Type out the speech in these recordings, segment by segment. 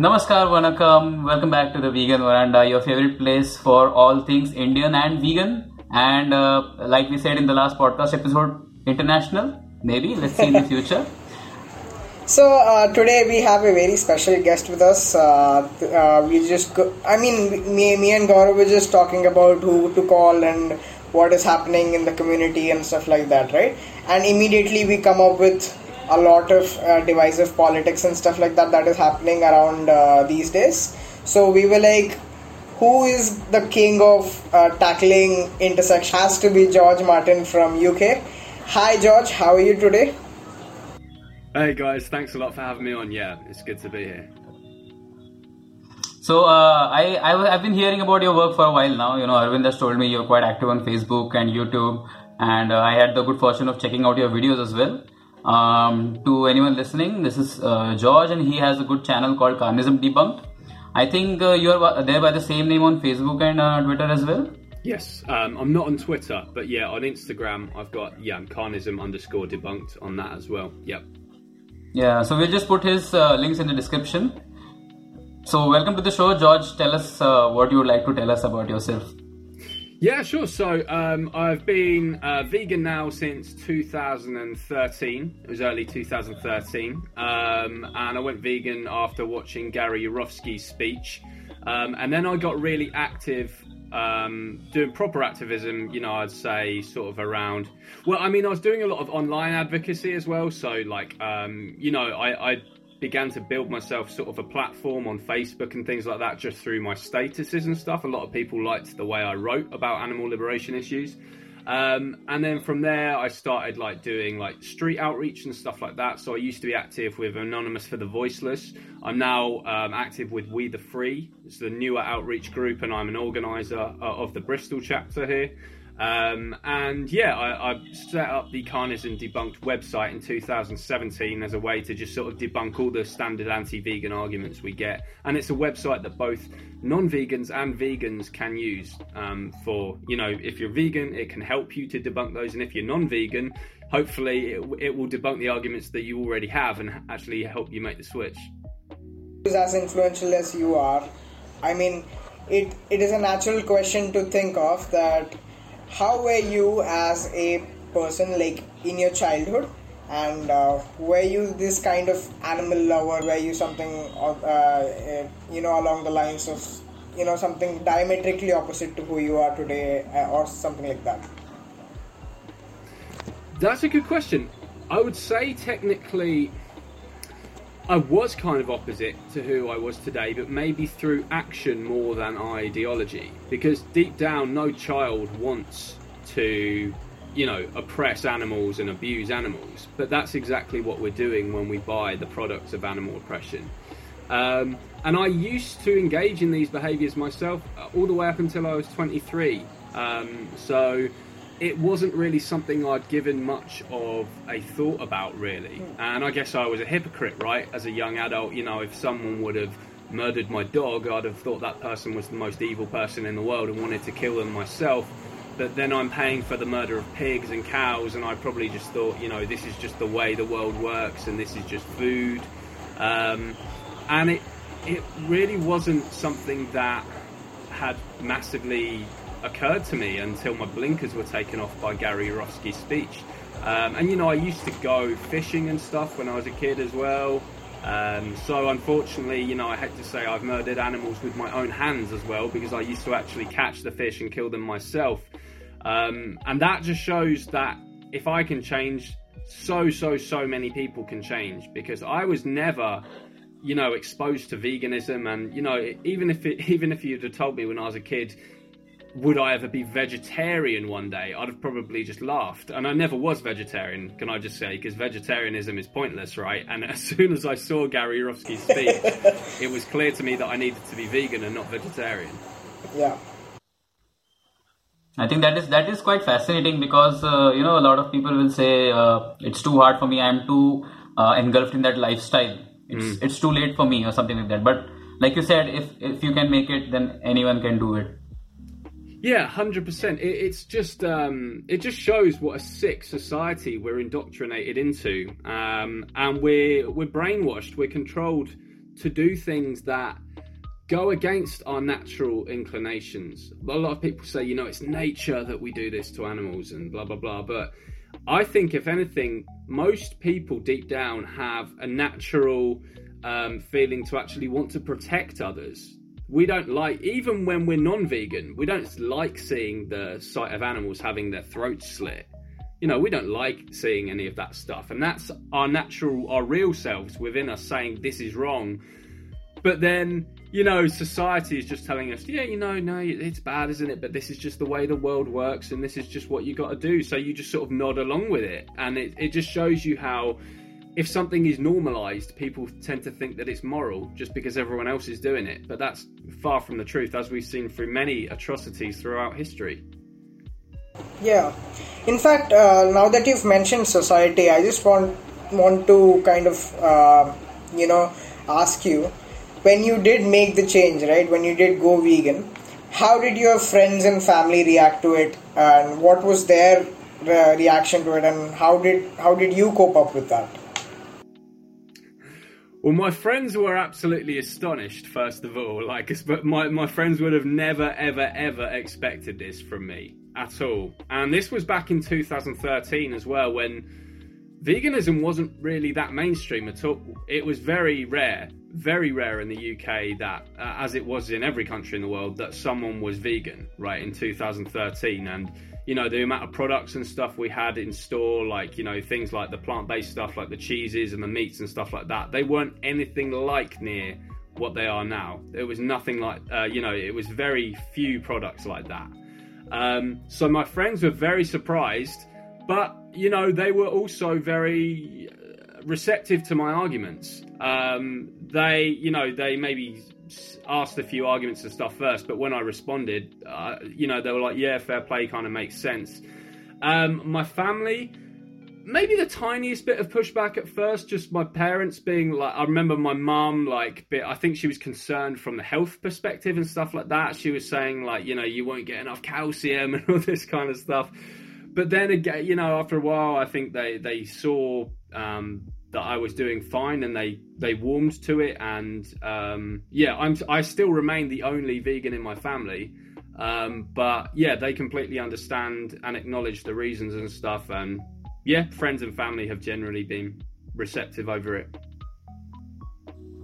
Namaskar, Vanakkam. Welcome back to the Vegan Veranda, your favorite place for all things Indian and vegan. And uh, like we said in the last podcast episode, international. Maybe. Let's see in the future. So uh, today we have a very special guest with us. Uh, uh, we just, go, I mean, me, me and Gaurav were just talking about who to call and what is happening in the community and stuff like that, right? And immediately we come up with a lot of uh, divisive politics and stuff like that that is happening around uh, these days. So we were like, who is the king of uh, tackling intersection? Has to be George Martin from UK. Hi George, how are you today? Hey guys, thanks a lot for having me on. Yeah, it's good to be here. So uh, I, I have been hearing about your work for a while now. You know, Aravind has told me you're quite active on Facebook and YouTube, and uh, I had the good fortune of checking out your videos as well. Um, to anyone listening, this is uh, George, and he has a good channel called Carnism Debunked. I think uh, you are there by the same name on Facebook and uh, Twitter as well. Yes, um, I'm not on Twitter, but yeah, on Instagram, I've got yeah, Carnism underscore debunked on that as well. Yep. Yeah, so we'll just put his uh, links in the description. So, welcome to the show, George. Tell us uh, what you would like to tell us about yourself. Yeah, sure. So, um, I've been uh, vegan now since 2013. It was early 2013. Um, and I went vegan after watching Gary Yourofsky's speech. Um, and then I got really active um, doing proper activism, you know, I'd say sort of around. Well, I mean, I was doing a lot of online advocacy as well. So, like, um, you know, I, I began to build myself sort of a platform on Facebook and things like that just through my statuses and stuff. A lot of people liked the way I wrote about animal liberation issues. Um, and then from there, I started like doing like street outreach and stuff like that. So I used to be active with Anonymous for the Voiceless. I'm now um, active with We the Free. It's the newer outreach group, and I'm an organizer uh, of the Bristol chapter here. Um, and yeah, I, I, set up the Carnism Debunked website in 2017 as a way to just sort of debunk all the standard anti vegan arguments we get. And it's a website that both non vegans and vegans can use um, for, you know, if you're vegan, it can help you to debunk those. And if you're non vegan, hopefully it, it will debunk the arguments that you already have and actually help you make the switch. As influential as you are, I mean, it, it is a natural question to think of that how were you as a person like in your childhood? And uh, were you this kind of animal lover? Were you something uh, uh, you know along the lines of you know something diametrically opposite to who you are today uh, or something like that? That's a good question. I would say technically I was kind of opposite to who I was today, but maybe through action more than ideology. Because deep down, no child wants to, you know, oppress animals and abuse animals. But that's exactly what we're doing when we buy the products of animal oppression. Um, and I used to engage in these behaviours myself all the way up until I was 23. Um, so it wasn't really something I'd given much of a thought about, really. And I guess I was a hypocrite, right? As a young adult, you know, if someone would have murdered my dog, I'd have thought that person was the most evil person in the world and wanted to kill them myself. But then I'm paying for the murder of pigs and cows, and I probably just thought, you know, this is just the way the world works, and this is just food. Um, and it it really wasn't something that had massively occurred to me until my blinkers were taken off by Gary Yourofsky's speech. Um, and you know, I used to go fishing and stuff when I was a kid as well. Um, so unfortunately, you know, I had to say I've murdered animals with my own hands as well because I used to actually catch the fish and kill them myself. Um, and that just shows that if I can change, so so so many people can change because I was never you know exposed to veganism and you know even if it, even if you'd have told me when I was a kid would I ever be vegetarian one day? I'd have probably just laughed. And I never was vegetarian, can I just say, because vegetarianism is pointless, right? And as soon as I saw Gary Yourofsky speak, it was clear to me that I needed to be vegan and not vegetarian. Yeah. I think that is that is quite fascinating because uh, you know a lot of people will say uh, it's too hard for me. I'm too uh, engulfed in that lifestyle. It's mm. it's too late for me or something like that. But like you said, if if you can make it, then anyone can do it. Yeah, hundred percent. It's just um, it just shows what a sick society we're indoctrinated into, um, and we're we're brainwashed. We're controlled to do things that go against our natural inclinations. A lot of people say, you know, it's nature that we do this to animals and blah, blah, blah. But I think, if anything, most people deep down have a natural um, feeling to actually want to protect others. We don't like, even when we're non vegan, we don't like seeing the sight of animals having their throats slit. You know, we don't like seeing any of that stuff. And that's our natural, our real selves within us saying this is wrong. But then you know, society is just telling us, yeah, you know, no, it's bad, isn't it? But this is just the way the world works, and this is just what you got to do. So you just sort of nod along with it, and it, it just shows you how, if something is normalized, people tend to think that it's moral just because everyone else is doing it. But that's far from the truth, as we've seen through many atrocities throughout history. Yeah, in fact, uh, now that you've mentioned society, I just want want to kind of, uh, you know, ask you when you did make the change, right? When you did go vegan, how did your friends and family react to it, and what was their uh, reaction to it, and how did how did you cope up with that? Well, my friends were absolutely astonished. First of all, like, but my my friends would have never, ever, ever expected this from me at all. And this was back in 2013 as well, when veganism wasn't really that mainstream at all. It was very rare very rare in the UK that, uh, as it was in every country in the world, that someone was vegan, right, in 2013. And, you know, the amount of products and stuff we had in store, like, you know, things like the plant based stuff, like the cheeses and the meats and stuff like that, they weren't anything like near what they are now. It was nothing like, uh, you know, it was very few products like that. Um, so my friends were very surprised, but, you know, they were also very receptive to my arguments. Um, they, you know, they maybe asked a few arguments and stuff first, but when I responded, uh, you know, they were like, "Yeah, fair play, kind of makes sense." Um, my family, maybe the tiniest bit of pushback at first, just my parents being like, I remember my mum, like, bit, I think she was concerned from the health perspective and stuff like that. She was saying, like, you know, you won't get enough calcium and all this kind of stuff. But then again, you know, after a while, I think they, they saw um, that I was doing fine, and they they warmed to it. And um, yeah, I'm I still remain the only vegan in my family. Um, but yeah, they completely understand and acknowledge the reasons and stuff. And yeah, friends and family have generally been receptive over it.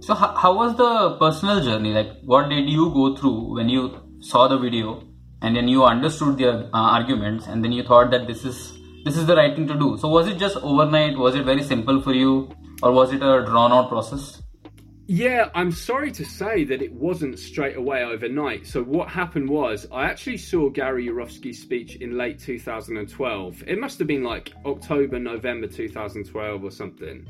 So, how, how was the personal journey? Like, what did you go through when you saw the video and then you understood the uh, arguments and then you thought that this is this is the right thing to do. So was it just overnight? Was it very simple for you, or was it a drawn out process? Yeah, I'm sorry to say that it wasn't straight away overnight. So what happened was I actually saw Gary Yourofsky's speech in late 2012. It must have been like October, November 2012 or something.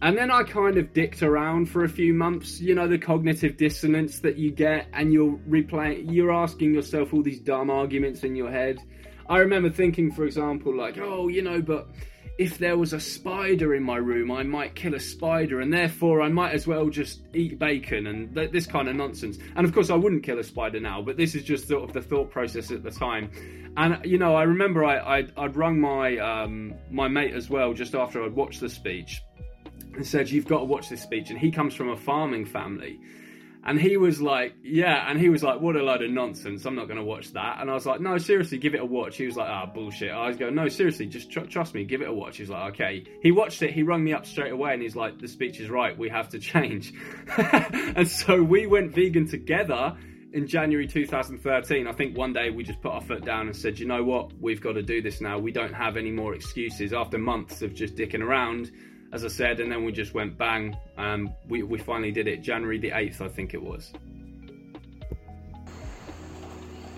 And then I kind of dicked around for a few months, you know, the cognitive dissonance that you get, and you're replaying, you're asking yourself all these dumb arguments in your head. I remember thinking, for example, like, oh, you know, but if there was a spider in my room, I might kill a spider, and therefore I might as well just eat bacon and th- this kind of nonsense. And of course, I wouldn't kill a spider now, but this is just sort of the thought process at the time. And you know, I remember I, I'd, I'd rung my um, my mate as well just after I'd watched the speech and said, "You've got to watch this speech." And he comes from a farming family. And he was like, yeah, and he was like, what a load of nonsense. I'm not going to watch that. And I was like, no, seriously, give it a watch. He was like, ah, oh, bullshit. I was going, no, seriously, just tr- trust me, give it a watch. He's like, okay. He watched it, he rung me up straight away, and he's like, the speech is right, we have to change. and so we went vegan together in January 2013. I think one day we just put our foot down and said, you know what, we've got to do this now. We don't have any more excuses. After months of just dicking around, as I said, and then we just went bang. Um, we, we finally did it January the 8th, I think it was.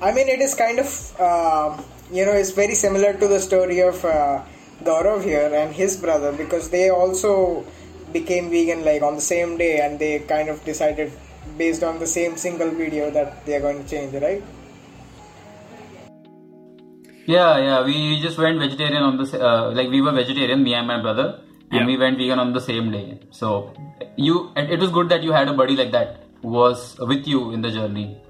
I mean, it is kind of, uh, you know, it's very similar to the story of uh, Gaurav here and his brother because they also became vegan like on the same day and they kind of decided based on the same single video that they are going to change, right? Yeah, yeah. We just went vegetarian on the uh, like we were vegetarian, me and my brother and yeah. we went vegan on the same day. So you, it was good that you had a buddy like that who was with you in the journey.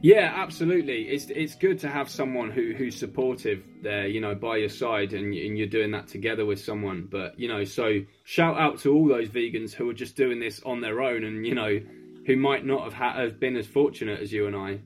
Yeah, absolutely. It's it's good to have someone who who's supportive there, you know, by your side, and and you're doing that together with someone. But you know, so shout out to all those vegans who are just doing this on their own, and you know, who might not have ha- have been as fortunate as you and I.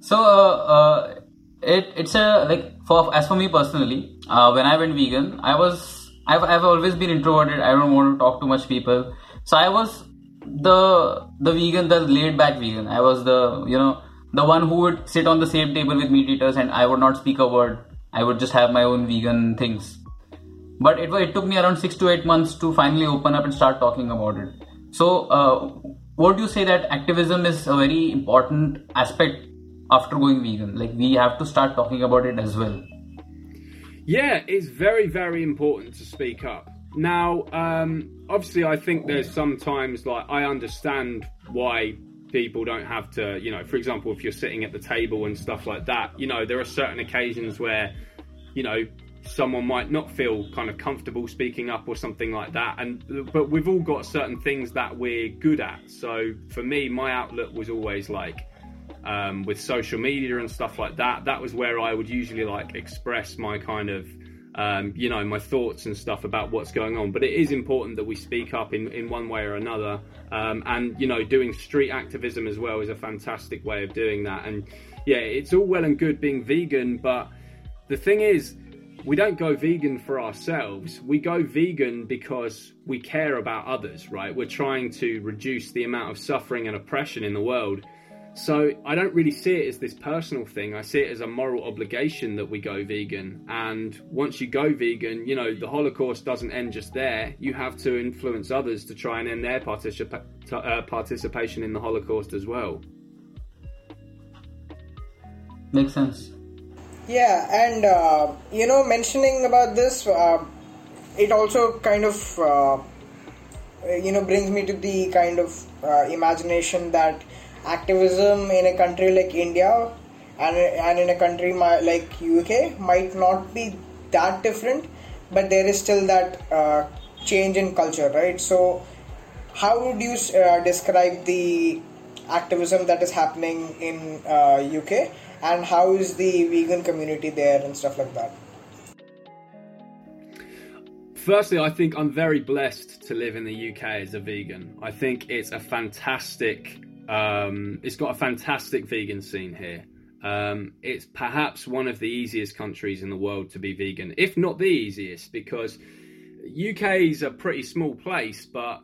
So, uh, uh, it it's a like for as for me personally, uh, when I went vegan, I was I've I've always been introverted. I don't want to talk to much people. So I was the the vegan, the laid back vegan. I was the you know the one who would sit on the same table with meat eaters, and I would not speak a word. I would just have my own vegan things. But it it took me around six to eight months to finally open up and start talking about it. So, uh, would you say that activism is a very important aspect after going vegan? Like we have to start talking about it as well. Yeah, it's very very important to speak up. Now, um, obviously, I think there's sometimes like I understand why people don't have to, you know, for example, if you're sitting at the table and stuff like that, you know, there are certain occasions where, you know, someone might not feel kind of comfortable speaking up or something like that and but we've all got certain things that we're good at so for me my outlook was always like um, with social media and stuff like that that was where i would usually like express my kind of um, you know my thoughts and stuff about what's going on but it is important that we speak up in, in one way or another um, and you know doing street activism as well is a fantastic way of doing that and yeah it's all well and good being vegan but the thing is we don't go vegan for ourselves. We go vegan because we care about others, right? We're trying to reduce the amount of suffering and oppression in the world. So I don't really see it as this personal thing. I see it as a moral obligation that we go vegan. And once you go vegan, you know, the Holocaust doesn't end just there. You have to influence others to try and end their participa- uh, participation in the Holocaust as well. Makes sense. Yeah, and uh, you know, mentioning about this, uh, it also kind of uh, you know brings me to the kind of uh, imagination that activism in a country like India and and in a country like UK might not be that different, but there is still that uh, change in culture, right? So, how would you uh, describe the activism that is happening in UK? and how is the vegan community there and stuff like that? Firstly, I think I'm very blessed to live in the UK as a vegan. I think it's a fantastic, um, it's got a fantastic vegan scene here. Um, it's perhaps one of the easiest countries in the world to be vegan, if not the easiest, because UK is a pretty small place, but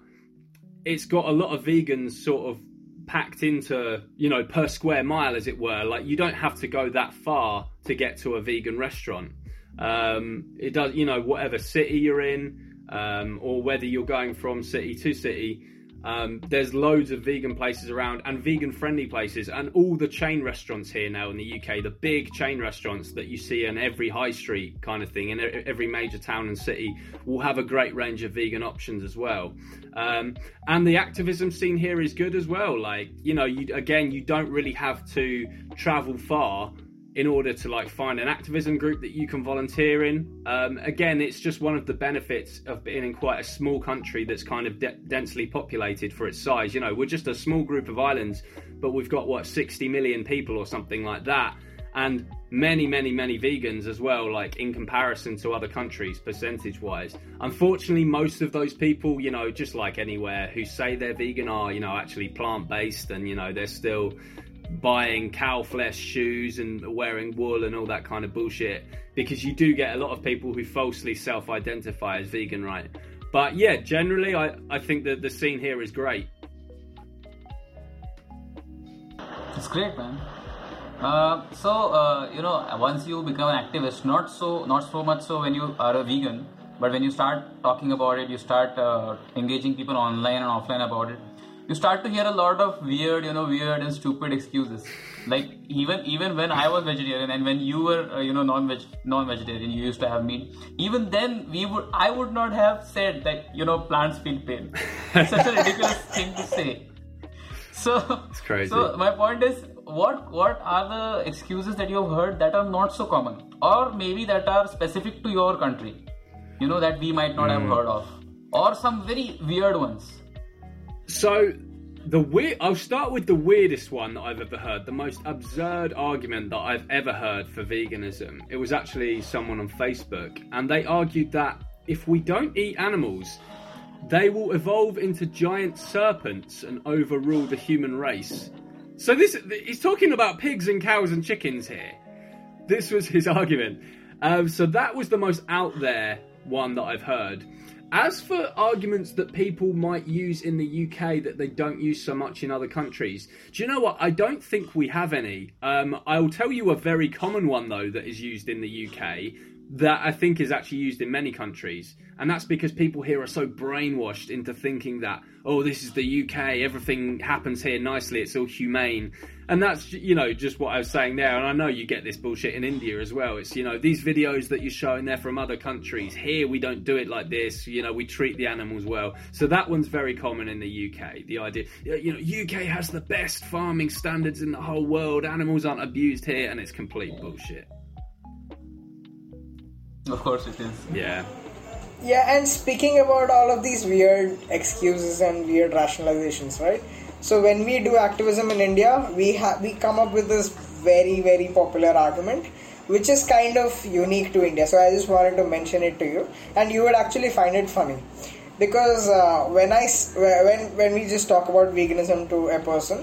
it's got a lot of vegans sort of packed into, you know, per square mile, as it were. Like you don't have to go that far to get to a vegan restaurant. Um, it does, you know, whatever city you're in, um, or whether you're going from city to city, um, there's loads of vegan places around and vegan friendly places, and all the chain restaurants here now in the UK, the big chain restaurants that you see in every high street kind of thing, in every major town and city, will have a great range of vegan options as well. Um, and the activism scene here is good as well. Like, you know, you, again, you don't really have to travel far in order to like find an activism group that you can volunteer in. Um, again, it's just one of the benefits of being in quite a small country that's kind of de- densely populated for its size. You know, we're just a small group of islands, but we've got what 60 million people or something like that. And many, many, many vegans as well, like in comparison to other countries, percentage wise. Unfortunately, most of those people, you know, just like anywhere, who say they're vegan are, you know, actually plant based and, you know, they're still buying cow flesh shoes and wearing wool and all that kind of bullshit because you do get a lot of people who falsely self identify as vegan, right? But yeah, generally, I, I think that the scene here is great. It's great, man. Uh, so uh, you know, once you become an activist, not so not so much so when you are a vegan, but when you start talking about it, you start uh, engaging people online and offline about it you start to hear a lot of weird, you know, weird and stupid excuses. Like even even when I was vegetarian and when you were, uh, you know, non-veg non-vegetarian, you used to have meat. Even then, we would I would not have said that you know plants feel pain. It's such a ridiculous thing to say. So it's crazy. So my point is, what what are the excuses that you have heard that are not so common, or maybe that are specific to your country? You know that we might not mm. have heard of, or some very weird ones so the weird. I'll start with the weirdest one that I've ever heard. The most absurd argument that I've ever heard for veganism. It was actually someone on Facebook, and they argued that if we don't eat animals, they will evolve into giant serpents and overrule the human race. So this he's talking about pigs and cows and chickens here. This was his argument. Um, so that was the most out there one that I've heard. As for arguments that people might use in the UK that they don't use so much in other countries, do you know what? I don't think we have any. Um, I'll tell you a very common one though that is used in the UK that I think is actually used in many countries. And that's because people here are so brainwashed into thinking that, oh, this is the UK, everything happens here nicely, it's all humane. And that's, you know, just what I was saying there. And I know you get this bullshit in India as well. It's, you know, these videos that you're showing there from other countries. Here, we don't do it like this. You know, we treat the animals well. So that one's very common in the UK. The idea, you know, UK has the best farming standards in the whole world. Animals aren't abused here. And it's complete bullshit. Of course it is. Yeah. Yeah, and speaking about all of these weird excuses and weird rationalizations, right? So when we do activism in India, we have we come up with this very very popular argument, which is kind of unique to India. So I just wanted to mention it to you, and you would actually find it funny, because uh, when I when when we just talk about veganism to a person,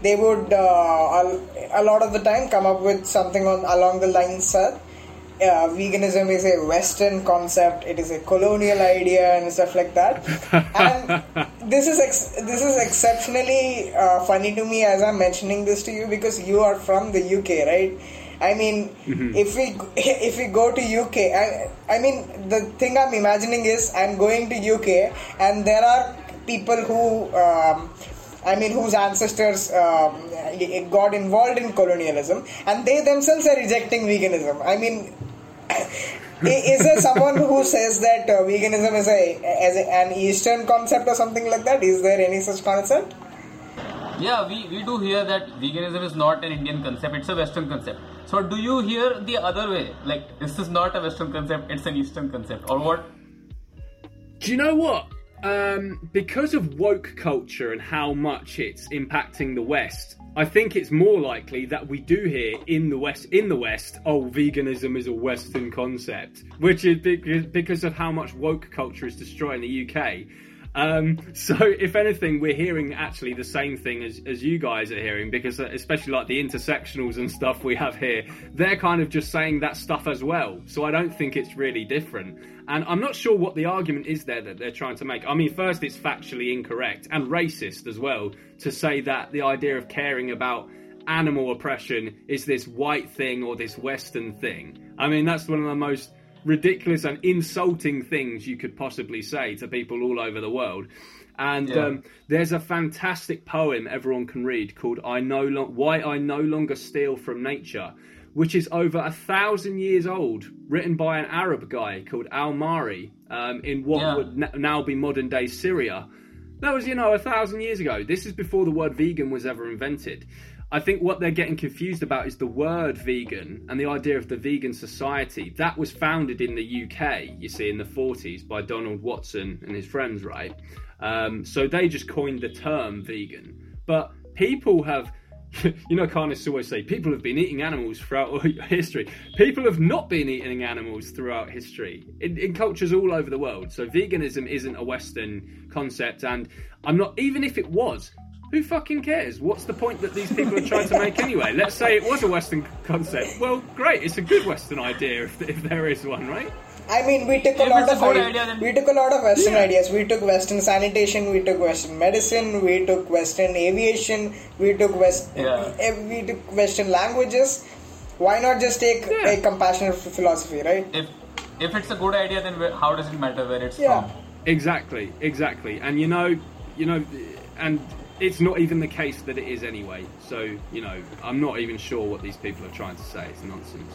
they would uh, a lot of the time come up with something on along the lines that uh, veganism is a Western concept. It is a colonial idea and stuff like that. and this is ex- this is exceptionally uh, funny to me as I'm mentioning this to you because you are from the UK, right? I mean, if we if we go to UK, I, I mean the thing I'm imagining is I'm going to UK and there are people who. Um, I mean, whose ancestors um, got involved in colonialism, and they themselves are rejecting veganism. I mean, is there someone who says that uh, veganism is a as a, an Eastern concept or something like that? Is there any such concept? Yeah, we, we do hear that veganism is not an Indian concept, it's a Western concept. So, do you hear the other way? Like, this is not a Western concept, it's an Eastern concept, or what? Do you know what? Um, because of woke culture and how much it's impacting the West, I think it's more likely that we do hear in the West, in the West, oh, veganism is a Western concept, which is because of how much woke culture is destroying the UK. Um, so, if anything, we're hearing actually the same thing as, as you guys are hearing, because uh, especially like the intersectionals and stuff we have here, they're kind of just saying that stuff as well. So, I don't think it's really different. And I'm not sure what the argument is there that they're trying to make. I mean, first, it's factually incorrect and racist as well to say that the idea of caring about animal oppression is this white thing or this Western thing. I mean, that's one of the most ridiculous and insulting things you could possibly say to people all over the world. And Yeah. um, there's a fantastic poem everyone can read called "I no Lo- Why I No Longer Steal from Nature," which is over a thousand years old, written by an Arab guy called Al-Ma'arri um, in what Yeah. would n- now be modern day Syria. That was, you know, a thousand years ago. This is before the word vegan was ever invented. I think what they're getting confused about is the word vegan and the idea of the vegan society. That was founded in the UK, you see, in the 40s by Donald Watson and his friends, right? Um, so they just coined the term vegan. But people have, you know, Carnists always say people have been eating animals throughout history. People have not been eating animals throughout history in, in cultures all over the world. So veganism isn't a Western concept, and I'm not, even if it was, who fucking cares? What's the point that these people are trying to make anyway? Let's say it was a Western concept. Well, great, it's a good Western idea if, if there is one, right? I mean, we took a lot a of good idea, we took a lot of Western Yeah. ideas. We took Western sanitation, we took Western medicine, we took Western aviation, we took West, Yeah. eh, we took Western languages. Why not just take Yeah. a compassionate philosophy, right? If if it's a good idea, then how does it matter where it's Yeah. from? Exactly, exactly. And you know, you know, and it's not even the case that it is anyway. So, you know, I'm not even sure what these people are trying to say. It's nonsense.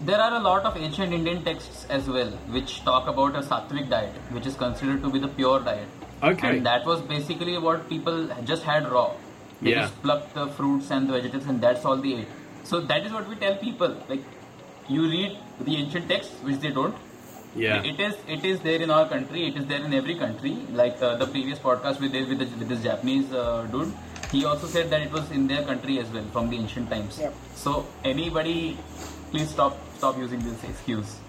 There are a lot of ancient Indian texts as well which talk about a sattvic diet, which is considered to be the pure diet. Okay. And that was basically what people just had raw. They Yeah. just plucked the fruits and the vegetables and that's all they ate. So that is what we tell people. Like, you read the ancient texts, which they don't, Yeah. It is it is there in our country. It is there in every country. Like uh, the previous podcast we did with the, with this Japanese uh, dude, he also said that it was in their country as well from the ancient times. Yep. So anybody, please stop stop using this excuse.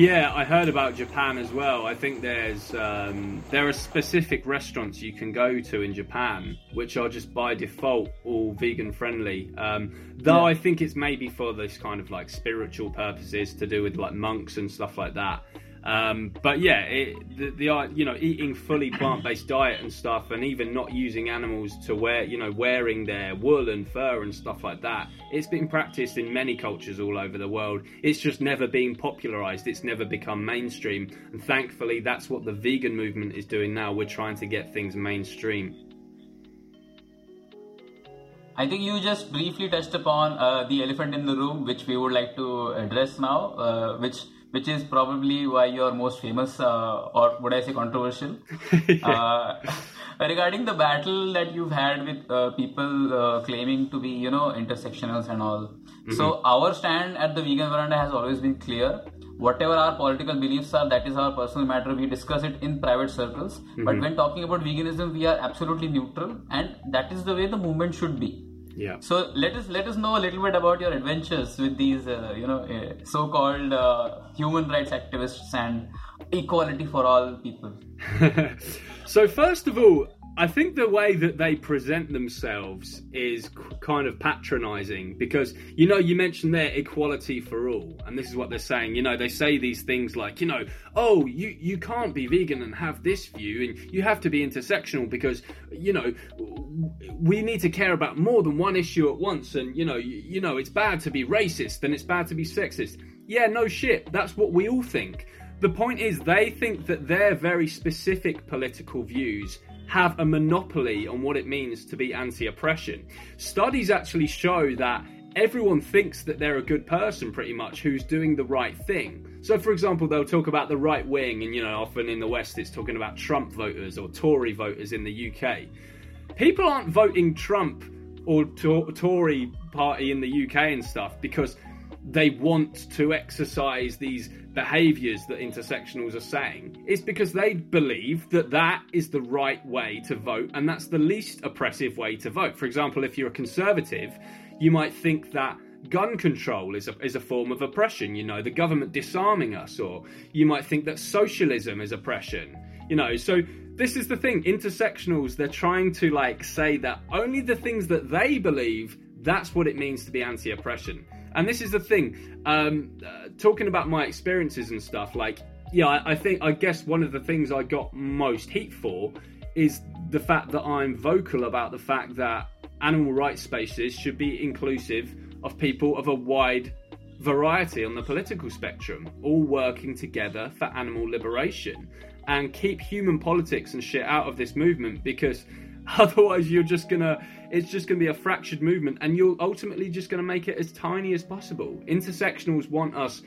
Yeah, I heard about Japan as well. I think there's um, there are specific restaurants you can go to in Japan which are just by default all vegan friendly. Um, though Yeah. I think it's maybe for this kind of like spiritual purposes to do with like monks and stuff like that. Um, but yeah, it, the, the you know eating fully plant based diet and stuff, and even not using animals to wear you know wearing their wool and fur and stuff like that. It's been practiced in many cultures all over the world. It's just never been popularized. It's never become mainstream, and thankfully that's what the vegan movement is doing now. We're trying to get things mainstream. I think you just briefly touched upon uh, the elephant in the room, which we would like to address now, uh, which which is probably why you're most famous, uh, or would I say controversial? uh, regarding the battle that you've had with uh, people uh, claiming to be, you know, intersectionals and all. So our stand at the Vegan Veranda has always been clear. Whatever our political beliefs are, that is our personal matter. We discuss it in private circles. But when talking about veganism, we are absolutely neutral, and that is the way the movement should be. Yeah. So let us let us know a little bit about your adventures with these, uh, you know, uh, so-called uh, human rights activists and equality for all people. so first of all, I think the way that they present themselves is kind of patronizing because you know you mentioned their equality for all and this is what they're saying. You know they say these things like you know oh you you can't be vegan and have this view and you have to be intersectional because you know we need to care about more than one issue at once and you know you, you know it's bad to be racist and it's bad to be sexist. Yeah no shit. That's what we all think. The point is, they think that their very specific political views have a monopoly on what it means to be anti oppression. Studies actually show that everyone thinks that they're a good person pretty much who's doing the right thing. So, for example, they'll talk about the right wing, and you know, often in the West it's talking about Trump voters or Tory voters in the UK. People aren't voting Trump or to- Tory party in the UK and stuff because they want to exercise these behaviors that intersectionals are saying. It's because they believe that that is the right way to vote and that's the least oppressive way to vote. For example, if you're a conservative, you might think that gun control is a, is a form of oppression, you know, the government disarming us, or you might think that socialism is oppression, you know. So this is the thing intersectionals, they're trying to like say that only the things that they believe, that's what it means to be anti oppression. And this is the thing, um, uh, talking about my experiences and stuff, like, yeah, I, I think, I guess one of the things I got most heat for is the fact that I'm vocal about the fact that animal rights spaces should be inclusive of people of a wide variety on the political spectrum, all working together for animal liberation. And keep human politics and shit out of this movement because otherwise you're just gonna it's just gonna be a fractured movement and you're ultimately just gonna make it as tiny as possible intersectionals want us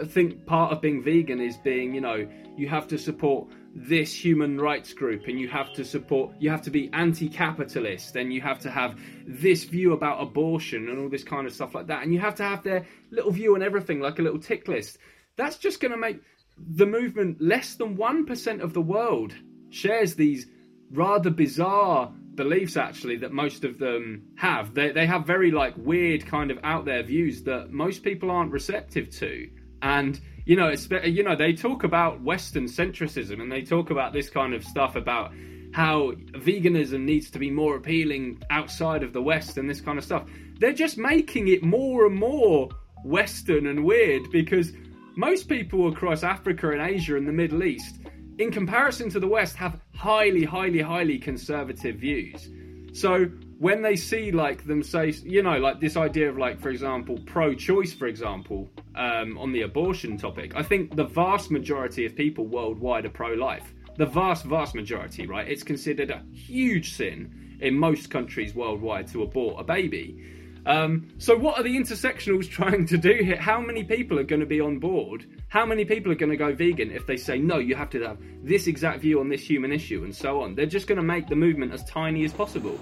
I think part of being vegan is being, you know, you have to support this human rights group and you have to support, you have to be anti capitalist and you have to have this view about abortion and all this kind of stuff like that. And you have to have their little view on everything, like a little tick list. That's just going to make the movement less than 1% of the world shares these rather bizarre beliefs actually that most of them have. They, they have very like weird kind of out there views that most people aren't receptive to. And you know it's you know they talk about western centricism and they talk about this kind of stuff about how veganism needs to be more appealing outside of the west and this kind of stuff. They're just making it more and more western and weird because most people across africa and asia and the middle east in comparison to the West, have highly, highly, highly conservative views. So when they see like them say, you know, like this idea of like, for example, pro-choice, for example, um, on the abortion topic, I think the vast majority of people worldwide are pro-life. The vast, vast majority, right? It's considered a huge sin in most countries worldwide to abort a baby. Um, so, what are the intersectionals trying to do here? How many people are going to be on board? How many people are going to go vegan if they say, no, you have to have this exact view on this human issue and so on? They're just going to make the movement as tiny as possible.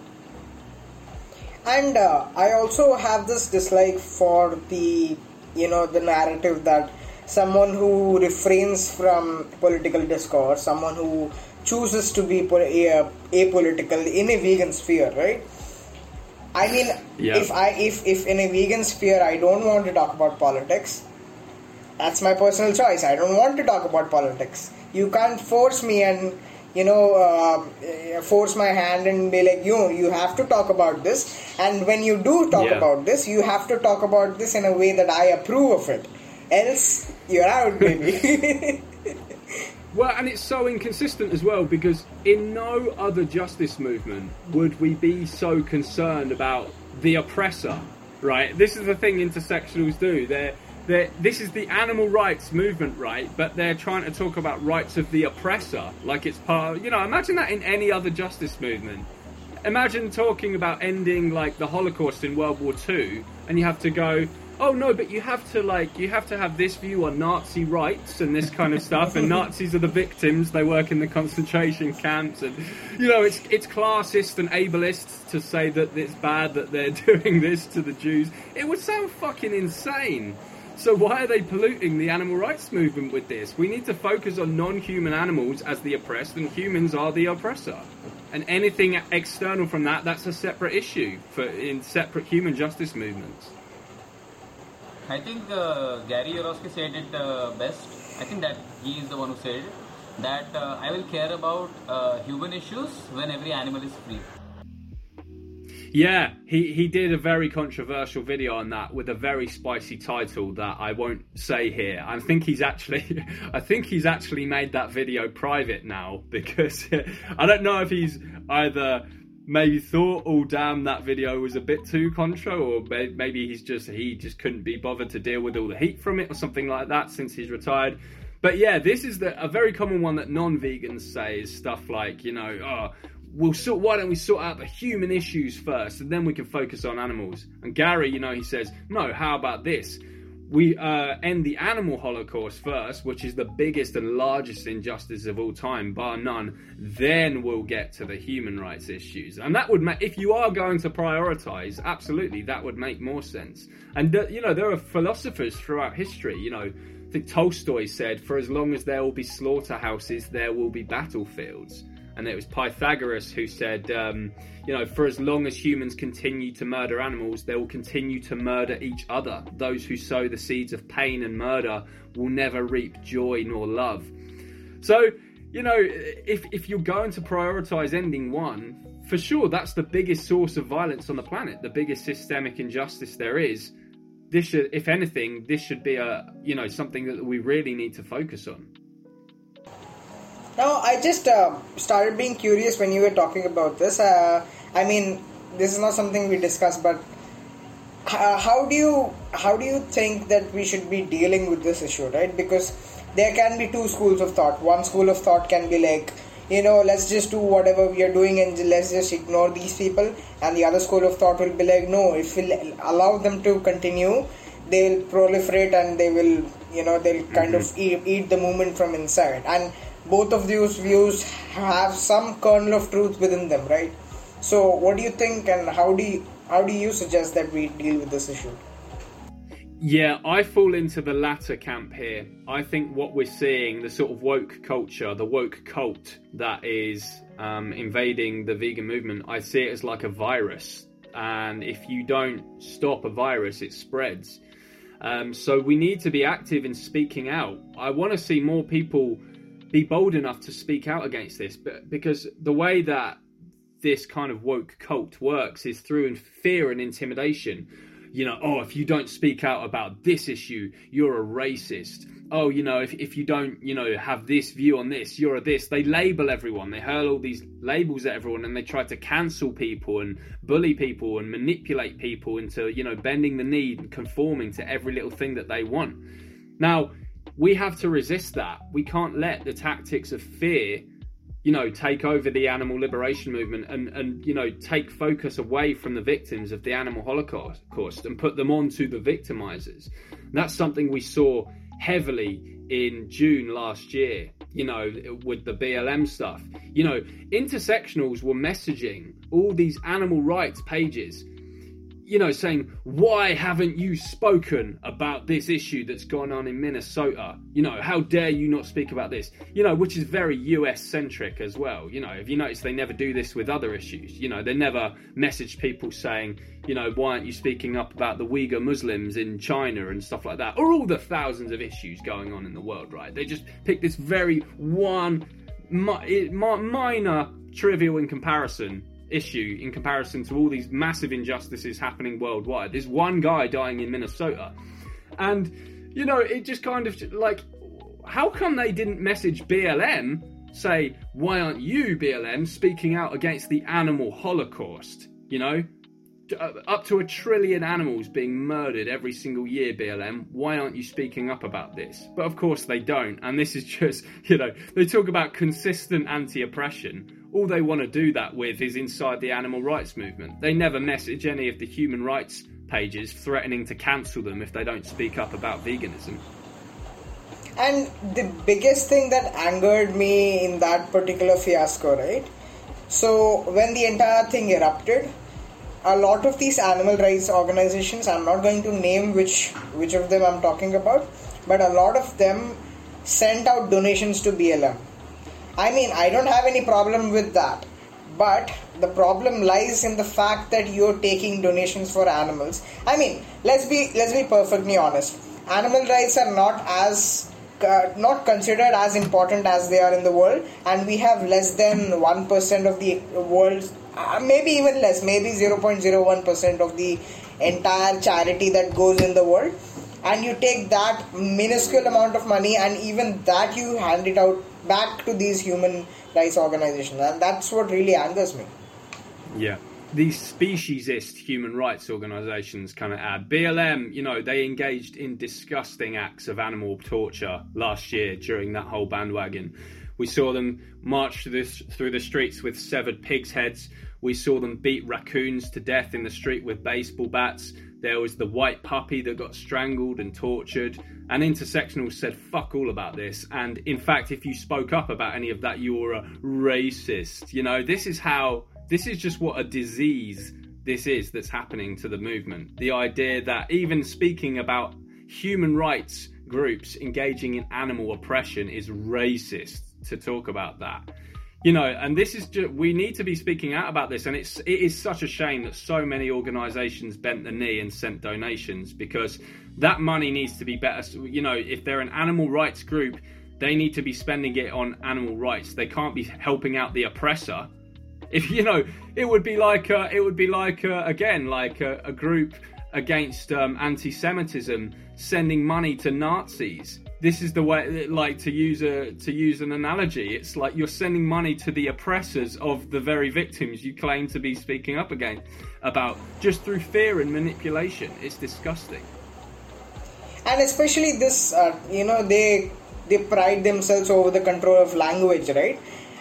And uh, I also have this dislike for the, you know, the narrative that someone who refrains from political discourse, someone who chooses to be apolitical in a vegan sphere, right? I mean, yeah. if I if if in a vegan sphere I don't want to talk about politics, that's my personal choice. I don't want to talk about politics. You can't force me and you know uh, force my hand and be like you you have to talk about this. And when you do talk yeah. about this, you have to talk about this in a way that I approve of it. Else, you're out, baby. Well, and it's so inconsistent as well because in no other justice movement would we be so concerned about the oppressor, right? This is the thing intersectionals do. They're, they're, this is the animal rights movement, right? But they're trying to talk about rights of the oppressor, like it's part. Of, you know, imagine that in any other justice movement. Imagine talking about ending like the Holocaust in World War II, and you have to go, oh no, but you have to like you have to have this view on Nazi rights and this kind of stuff. and Nazis are the victims; they work in the concentration camps, and you know it's it's classist and ableist to say that it's bad that they're doing this to the Jews. It would sound fucking insane. So why are they polluting the animal rights movement with this? We need to focus on non-human animals as the oppressed, and humans are the oppressor. And anything external from that, that's a separate issue for in separate human justice movements. I think uh, Gary Yourofsky said it uh, best. I think that he is the one who said it. That uh, I will care about uh, human issues when every animal is free. Yeah, he, he did a very controversial video on that with a very spicy title that I won't say here. I think he's actually I think he's actually made that video private now because I don't know if he's either maybe thought, "Oh, damn, that video was a bit too contra," or maybe he's just he just couldn't be bothered to deal with all the heat from it, or something like that, since he's retired. But yeah, this is the, a very common one that non-vegans say is stuff like, you know, oh, we'll sort. Why don't we sort out the human issues first, and then we can focus on animals? And Gary, you know, he says, no. How about this? We uh, end the animal holocaust first, which is the biggest and largest injustice of all time, bar none. Then we'll get to the human rights issues, and that would make if you are going to prioritize, absolutely, that would make more sense. And uh, you know, there are philosophers throughout history. You know, I think Tolstoy said, "For as long as there will be slaughterhouses, there will be battlefields." And it was Pythagoras who said, um, you know, for as long as humans continue to murder animals, they will continue to murder each other. Those who sow the seeds of pain and murder will never reap joy nor love. So, you know, if, if you're going to prioritize ending one, for sure, that's the biggest source of violence on the planet, the biggest systemic injustice there is. This should, if anything, this should be a, you know, something that we really need to focus on. Now, I just uh, started being curious when you were talking about this. Uh, I mean, this is not something we discussed, but uh, how do you how do you think that we should be dealing with this issue, right? Because there can be two schools of thought. One school of thought can be like, you know, let's just do whatever we are doing and let's just ignore these people. And the other school of thought will be like, no, if we allow them to continue, they'll proliferate and they will, you know, they'll kind mm-hmm. of eat, eat the movement from inside. And both of these views have some kernel of truth within them, right? So, what do you think, and how do you how do you suggest that we deal with this issue? Yeah, I fall into the latter camp here. I think what we're seeing, the sort of woke culture, the woke cult that is um, invading the vegan movement, I see it as like a virus. And if you don't stop a virus, it spreads. Um, so we need to be active in speaking out. I want to see more people be bold enough to speak out against this, but because the way that this kind of woke cult works is through fear and intimidation. You know, oh, if you don't speak out about this issue, you're a racist. Oh, you know, if, if you don't, you know, have this view on this, you're a this. They label everyone. They hurl all these labels at everyone and they try to cancel people and bully people and manipulate people into, you know, bending the knee and conforming to every little thing that they want. Now, we have to resist that. We can't let the tactics of fear, you know, take over the animal liberation movement and, and you know, take focus away from the victims of the animal holocaust and put them onto the victimizers. And that's something we saw heavily in June last year, you know, with the BLM stuff. You know, intersectionals were messaging all these animal rights pages you know, saying, why haven't you spoken about this issue that's gone on in Minnesota? You know, how dare you not speak about this? You know, which is very US centric as well. You know, if you notice, they never do this with other issues. You know, they never message people saying, you know, why aren't you speaking up about the Uyghur Muslims in China and stuff like that, or all the thousands of issues going on in the world, right? They just pick this very one mi- minor, trivial in comparison issue in comparison to all these massive injustices happening worldwide. There's one guy dying in Minnesota. And, you know, it just kind of like, how come they didn't message BLM, say, why aren't you, BLM, speaking out against the animal holocaust? You know, uh, up to a trillion animals being murdered every single year, BLM. Why aren't you speaking up about this? But of course they don't. And this is just, you know, they talk about consistent anti oppression all they want to do that with is inside the animal rights movement. They never message any of the human rights pages threatening to cancel them if they don't speak up about veganism. And the biggest thing that angered me in that particular fiasco, right? So, when the entire thing erupted, a lot of these animal rights organizations, I'm not going to name which which of them I'm talking about, but a lot of them sent out donations to BLM I mean, I don't have any problem with that. But the problem lies in the fact that you're taking donations for animals. I mean, let's be let's be perfectly honest. Animal rights are not as uh, not considered as important as they are in the world, and we have less than one percent of the world, uh, maybe even less, maybe zero point zero one percent of the entire charity that goes in the world. And you take that minuscule amount of money, and even that you hand it out back to these human rights organizations, and that's what really angers me. Yeah. These speciesist human rights organizations kind of add. BLM, you know, they engaged in disgusting acts of animal torture last year during that whole bandwagon. We saw them march through, this, through the streets with severed pigs' heads. We saw them beat raccoons to death in the street with baseball bats. There was the white puppy that got strangled and tortured. And Intersectional said fuck all about this. And in fact, if you spoke up about any of that, you were a racist. You know, this is how, this is just what a disease this is that's happening to the movement. The idea that even speaking about human rights groups engaging in animal oppression is racist to talk about that you know and this is just we need to be speaking out about this and it's it is such a shame that so many organizations bent the knee and sent donations because that money needs to be better you know if they're an animal rights group they need to be spending it on animal rights. They can't be helping out the oppressor. If you know it would be like uh, it would be like uh, again like a, a group against um, anti-semitism sending money to nazis this is the way like to use a to use an analogy. It's like you're sending money to the oppressors of the very victims you claim to be speaking up against about just through fear and manipulation. It's disgusting. And especially this uh, you know they they pride themselves over the control of language right?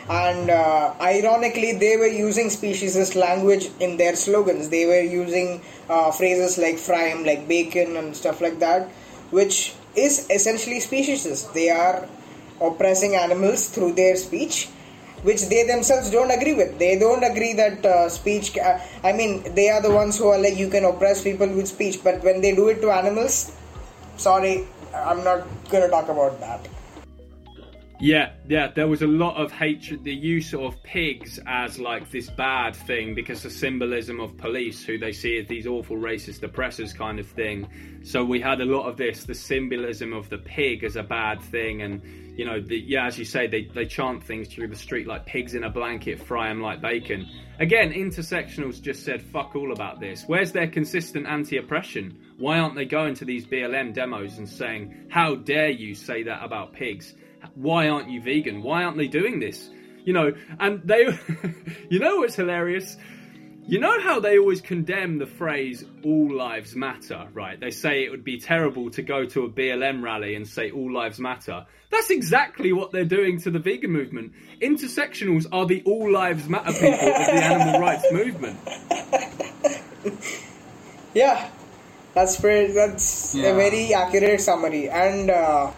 And uh, ironically they were using speciesist language in their slogans. They were using uh, phrases like frame like bacon and stuff like that which is essentially speciesist. They are oppressing animals through their speech, which they themselves don't agree with. They don't agree that uh, speech. Uh, I mean, they are the ones who are like, you can oppress people with speech, but when they do it to animals, sorry, I'm not gonna talk about that. Yeah, yeah, there was a lot of hatred, the use of pigs as like this bad thing because the symbolism of police, who they see as these awful racist oppressors kind of thing. So we had a lot of this, the symbolism of the pig as a bad thing. And, you know, the, yeah, as you say, they, they chant things through the street like pigs in a blanket, fry them like bacon. Again, intersectionals just said fuck all about this. Where's their consistent anti oppression? Why aren't they going to these BLM demos and saying, how dare you say that about pigs? Why aren't you vegan? Why aren't they doing this? You know, and they, you know what's hilarious? You know how they always condemn the phrase all lives matter, right? They say it would be terrible to go to a BLM rally and say all lives matter. That's exactly what they're doing to the vegan movement. Intersectionals are the all lives matter people of the animal rights movement. Yeah, that's pretty, that's yeah. a very accurate summary. And uh,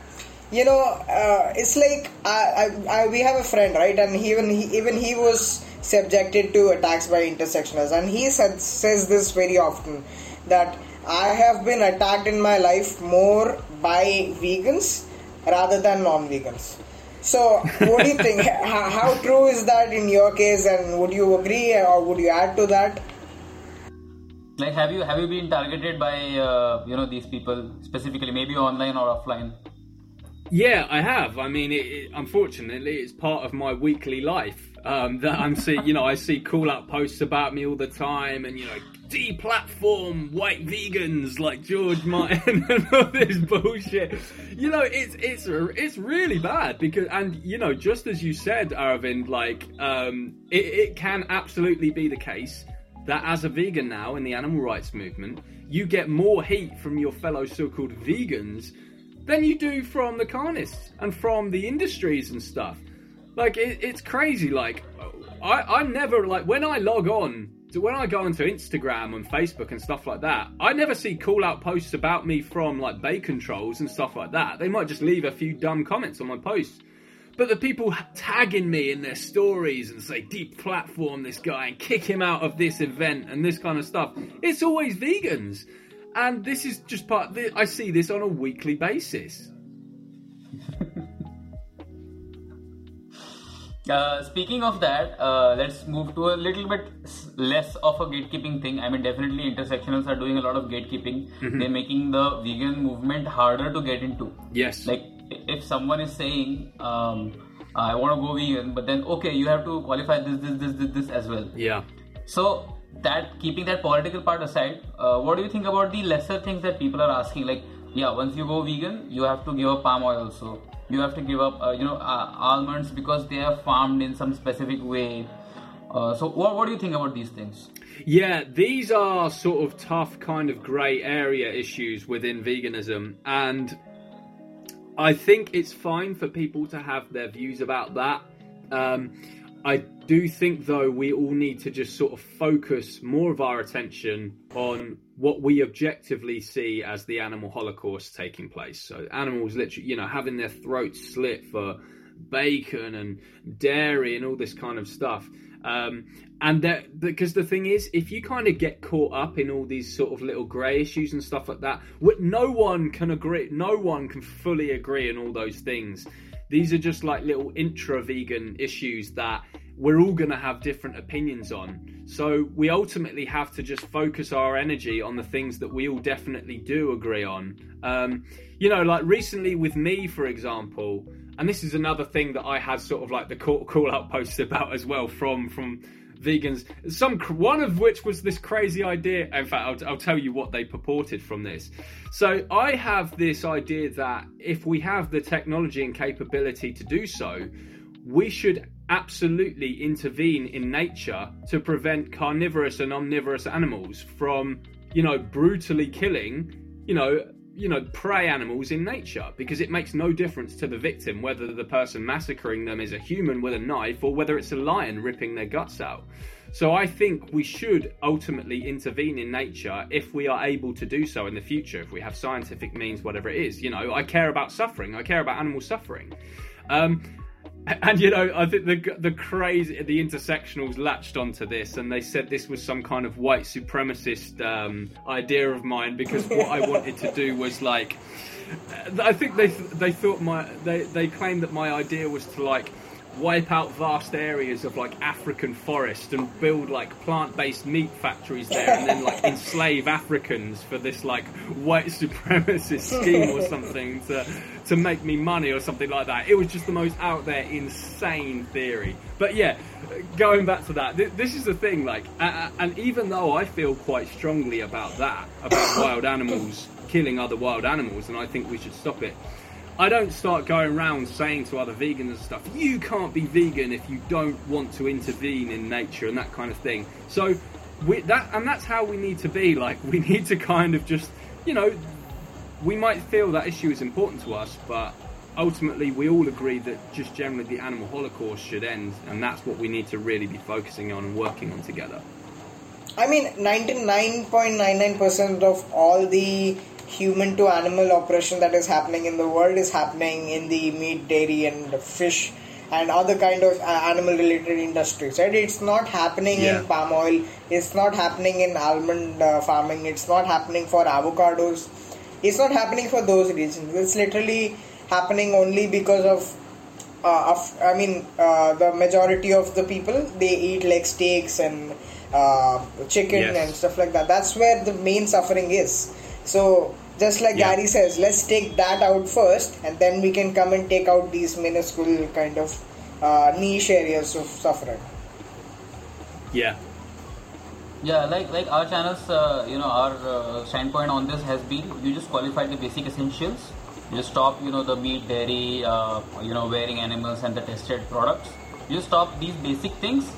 you know, uh, it's like I, I, I, we have a friend, right? And he, even he, even he was subjected to attacks by intersectionals, and he said, says this very often that I have been attacked in my life more by vegans rather than non-vegans. So, what do you think? how, how true is that in your case, and would you agree, or would you add to that? Like, have you have you been targeted by uh, you know these people specifically, maybe online or offline? Yeah, I have. I mean, it, it, unfortunately, it's part of my weekly life um, that I'm seeing. You know, I see call out posts about me all the time, and you know, deplatform white vegans like George Martin and all this bullshit. You know, it's it's it's really bad because, and you know, just as you said, Aravind, like um, it, it can absolutely be the case that as a vegan now in the animal rights movement, you get more heat from your fellow so-called vegans than you do from the carnists and from the industries and stuff. Like it, it's crazy. Like I, I never like when I log on to when I go onto Instagram and Facebook and stuff like that. I never see call out posts about me from like bacon trolls and stuff like that. They might just leave a few dumb comments on my posts. But the people tagging me in their stories and say deep deplatform this guy and kick him out of this event and this kind of stuff, it's always vegans. And this is just part. The, I see this on a weekly basis. Uh, speaking of that, uh, let's move to a little bit less of a gatekeeping thing. I mean, definitely intersectionals are doing a lot of gatekeeping. Mm-hmm. They're making the vegan movement harder to get into. Yes. Like, if someone is saying, um, I want to go vegan, but then, okay, you have to qualify this, this, this, this, this as well. Yeah. So, that keeping that political part aside, uh, what do you think about the lesser things that people are asking? Like, yeah, once you go vegan, you have to give up palm oil also. You have to give up, uh, you know, uh, almonds because they are farmed in some specific way. Uh, so, what, what do you think about these things? Yeah, these are sort of tough, kind of grey area issues within veganism, and I think it's fine for people to have their views about that. Um, I do think, though, we all need to just sort of focus more of our attention on what we objectively see as the animal holocaust taking place. So, animals literally, you know, having their throats slit for bacon and dairy and all this kind of stuff. Um, and that because the thing is, if you kind of get caught up in all these sort of little grey issues and stuff like that, no one can agree. No one can fully agree on all those things. These are just like little intra vegan issues that we're all going to have different opinions on. So we ultimately have to just focus our energy on the things that we all definitely do agree on. Um, you know, like recently with me, for example, and this is another thing that I had sort of like the call, call out posts about as well from from vegans. Some one of which was this crazy idea. In fact, I'll, I'll tell you what they purported from this. So I have this idea that if we have the technology and capability to do so, we should absolutely intervene in nature to prevent carnivorous and omnivorous animals from, you know, brutally killing, you know, you know, prey animals in nature because it makes no difference to the victim whether the person massacring them is a human with a knife or whether it's a lion ripping their guts out. So I think we should ultimately intervene in nature if we are able to do so in the future, if we have scientific means, whatever it is. You know, I care about suffering, I care about animal suffering. Um, and you know, I think the the crazy the intersectionals latched onto this, and they said this was some kind of white supremacist um, idea of mine because what I wanted to do was like, I think they they thought my they they claimed that my idea was to like wipe out vast areas of like African forest and build like plant-based meat factories there and then like enslave Africans for this like white supremacist scheme or something to to make me money or something like that. It was just the most out there insane theory. But yeah, going back to that, th- this is the thing like uh, and even though I feel quite strongly about that about wild animals killing other wild animals and I think we should stop it I don't start going around saying to other vegans and stuff, you can't be vegan if you don't want to intervene in nature and that kind of thing. So we, that and that's how we need to be. Like we need to kind of just, you know, we might feel that issue is important to us, but ultimately we all agree that just generally the animal holocaust should end, and that's what we need to really be focusing on and working on together. I mean, 99.99% of all the human to animal operation that is happening in the world is happening in the meat, dairy, and fish and other kind of uh, animal related industries right it's not happening Yeah. in palm oil it's not happening in almond uh, farming it's not happening for avocados it's not happening for those reasons it's literally happening only because of uh, of, I mean, uh, the majority of the people they eat like steaks and uh, chicken Yes. and stuff like that. That's where the main suffering is. So, just like Yeah. Gary says, let's take that out first, and then we can come and take out these minuscule kind of uh, niche areas of suffering. Yeah. Yeah, like like our channels, uh, you know, our uh, standpoint on this has been you just qualify the basic essentials. You just stop, you know, the meat, dairy, uh, you know, wearing animals and the tested products. You stop these basic things.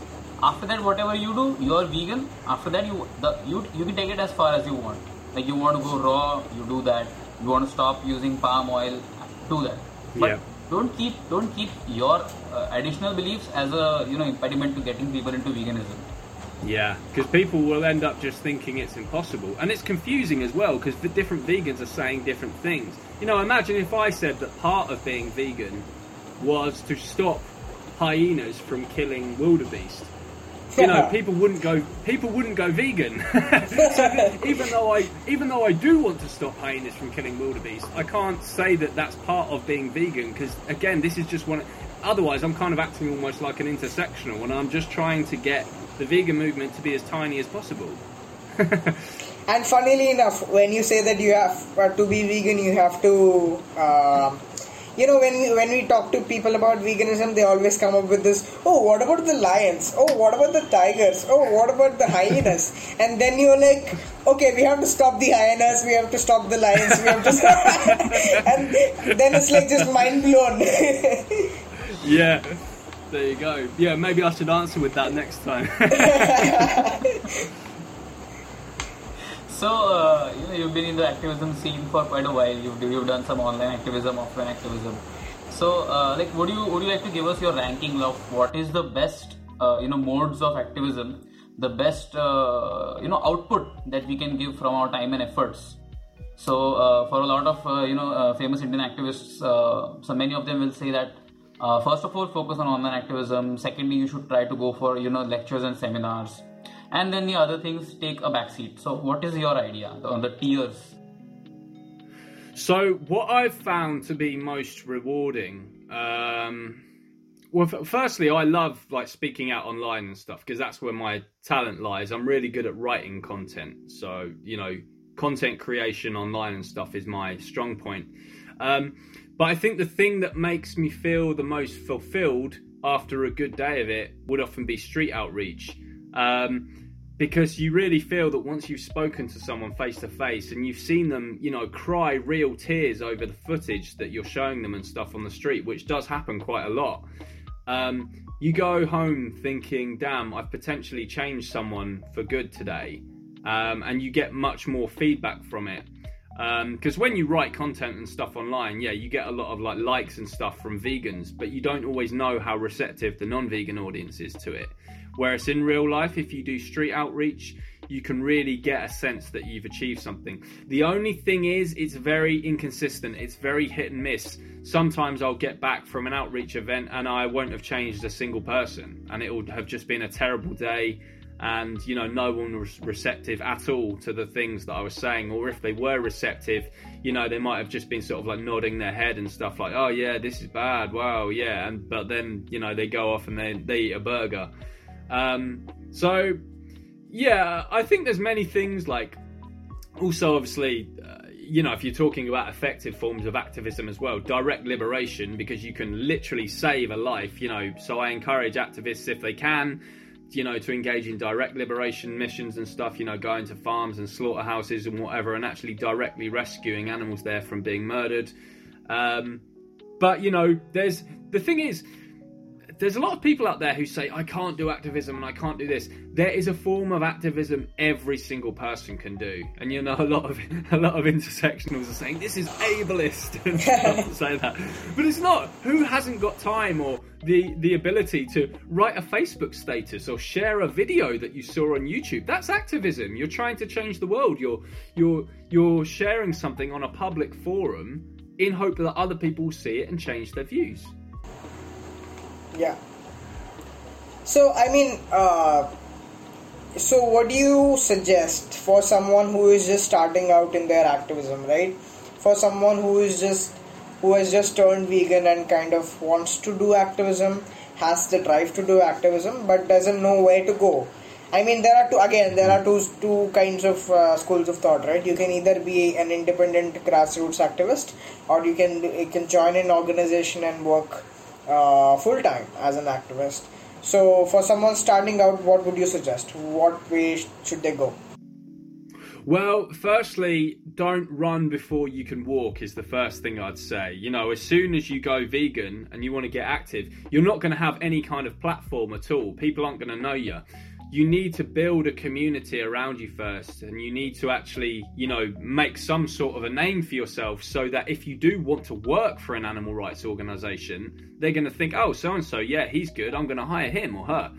After that, whatever you do, you are vegan. After that, you the you you can take it as far as you want. Like you want to go raw, you do that. You want to stop using palm oil, do that. But Yeah. don't keep don't keep your uh, additional beliefs as a you know impediment to getting people into veganism. Yeah, because people will end up just thinking it's impossible, and it's confusing as well because the different vegans are saying different things. You know, imagine if I said that part of being vegan was to stop hyenas from killing wildebeest. You know, people wouldn't go. People wouldn't go vegan. so even though I, even though I do want to stop hyenas from killing wildebeest, I can't say that that's part of being vegan because again, this is just one. Otherwise, I'm kind of acting almost like an intersectional, and I'm just trying to get the vegan movement to be as tiny as possible. And funnily enough, when you say that you have uh, to be vegan, you have to. um you know, when we, when we talk to people about veganism, they always come up with this. Oh, what about the lions? Oh, what about the tigers? Oh, what about the hyenas? And then you're like, okay, we have to stop the hyenas. We have to stop the lions. We have to. and then it's like just mind blown. Yeah, there you go. Yeah, maybe I should answer with that next time. So, uh, you know, you've been in the activism scene for quite a while. You've, you've done some online activism, offline activism. So, uh, like, would you would you like to give us your ranking of what is the best, uh, you know, modes of activism, the best, uh, you know, output that we can give from our time and efforts? So, uh, for a lot of uh, you know famous Indian activists, so many of them will say that first of all, focus on online activism. Secondly, you should try to go for you know lectures and seminars, and then the other things take a backseat. So, what is your idea on the tiers? So, what I've found to be most rewarding, um, well, firstly, I love like speaking out online and stuff because that's where my talent lies. I'm really good at writing content, so you know, content creation online and stuff is my strong point. Um, but I think the thing that makes me feel the most fulfilled after a good day of it would often be street outreach. Um, because you really feel that once you've spoken to someone face to face and you've seen them, you know, cry real tears over the footage that you're showing them and stuff on the street, which does happen quite a lot. Um, you go home thinking, damn, I've potentially changed someone for good today. Um, and you get much more feedback from it. Because when you write content and stuff online, yeah, you get a lot of like likes and stuff from vegans, but you don't always know how receptive the non-vegan audience is to it. Whereas in real life, if you do street outreach, you can really get a sense that you've achieved something. The only thing is, it's very inconsistent. It's very hit and miss. Sometimes I'll get back from an outreach event and I won't have changed a single person, and it will have just been a terrible day. And you know, no one was receptive at all to the things that I was saying, or if they were receptive, you know, they might have just been sort of like nodding their head and stuff like, "Oh yeah, this is bad. Wow, yeah." And but then you know they go off and they they eat a burger. Um, so yeah, I think there's many things like also obviously uh, you know if you're talking about effective forms of activism as well direct liberation because you can literally save a life you know. So i encourage activists if they can you know to engage in direct liberation missions and stuff you know going to farms and slaughterhouses and whatever and actually directly rescuing animals there from being murdered. Um, but you know there's the thing is there's a lot of people out there who say I can't do activism and I can't do this. There is a form of activism every single person can do, and you know a lot of a lot of intersectionals are saying this is ableist and stuff say that, but it's not. Who hasn't got time or the the ability to write a Facebook status or share a video that you saw on YouTube? That's activism. You're trying to change the world. You're you're you're sharing something on a public forum in hope that other people will see it and change their views. Yeah. So I mean, uh, so what do you suggest for someone who is just starting out in their activism, right? For someone who is just who has just turned vegan and kind of wants to do activism, has the drive to do activism, but doesn't know where to go. I mean, there are two again. There are two two kinds of uh, schools of thought, right? You can either be an independent grassroots activist, or you can you can join an organization and work uh, full time as an activist. So, for someone starting out, what would you suggest? What way should they go? Well, firstly, don't run before you can walk, is the first thing I'd say. You know, as soon as you go vegan and you want to get active, you're not going to have any kind of platform at all. People aren't going to know you you need to build a community around you first and you need to actually you know make some sort of a name for yourself so that if you do want to work for an animal rights organization they're going to think oh so and so yeah he's good. I'm going to hire him or her.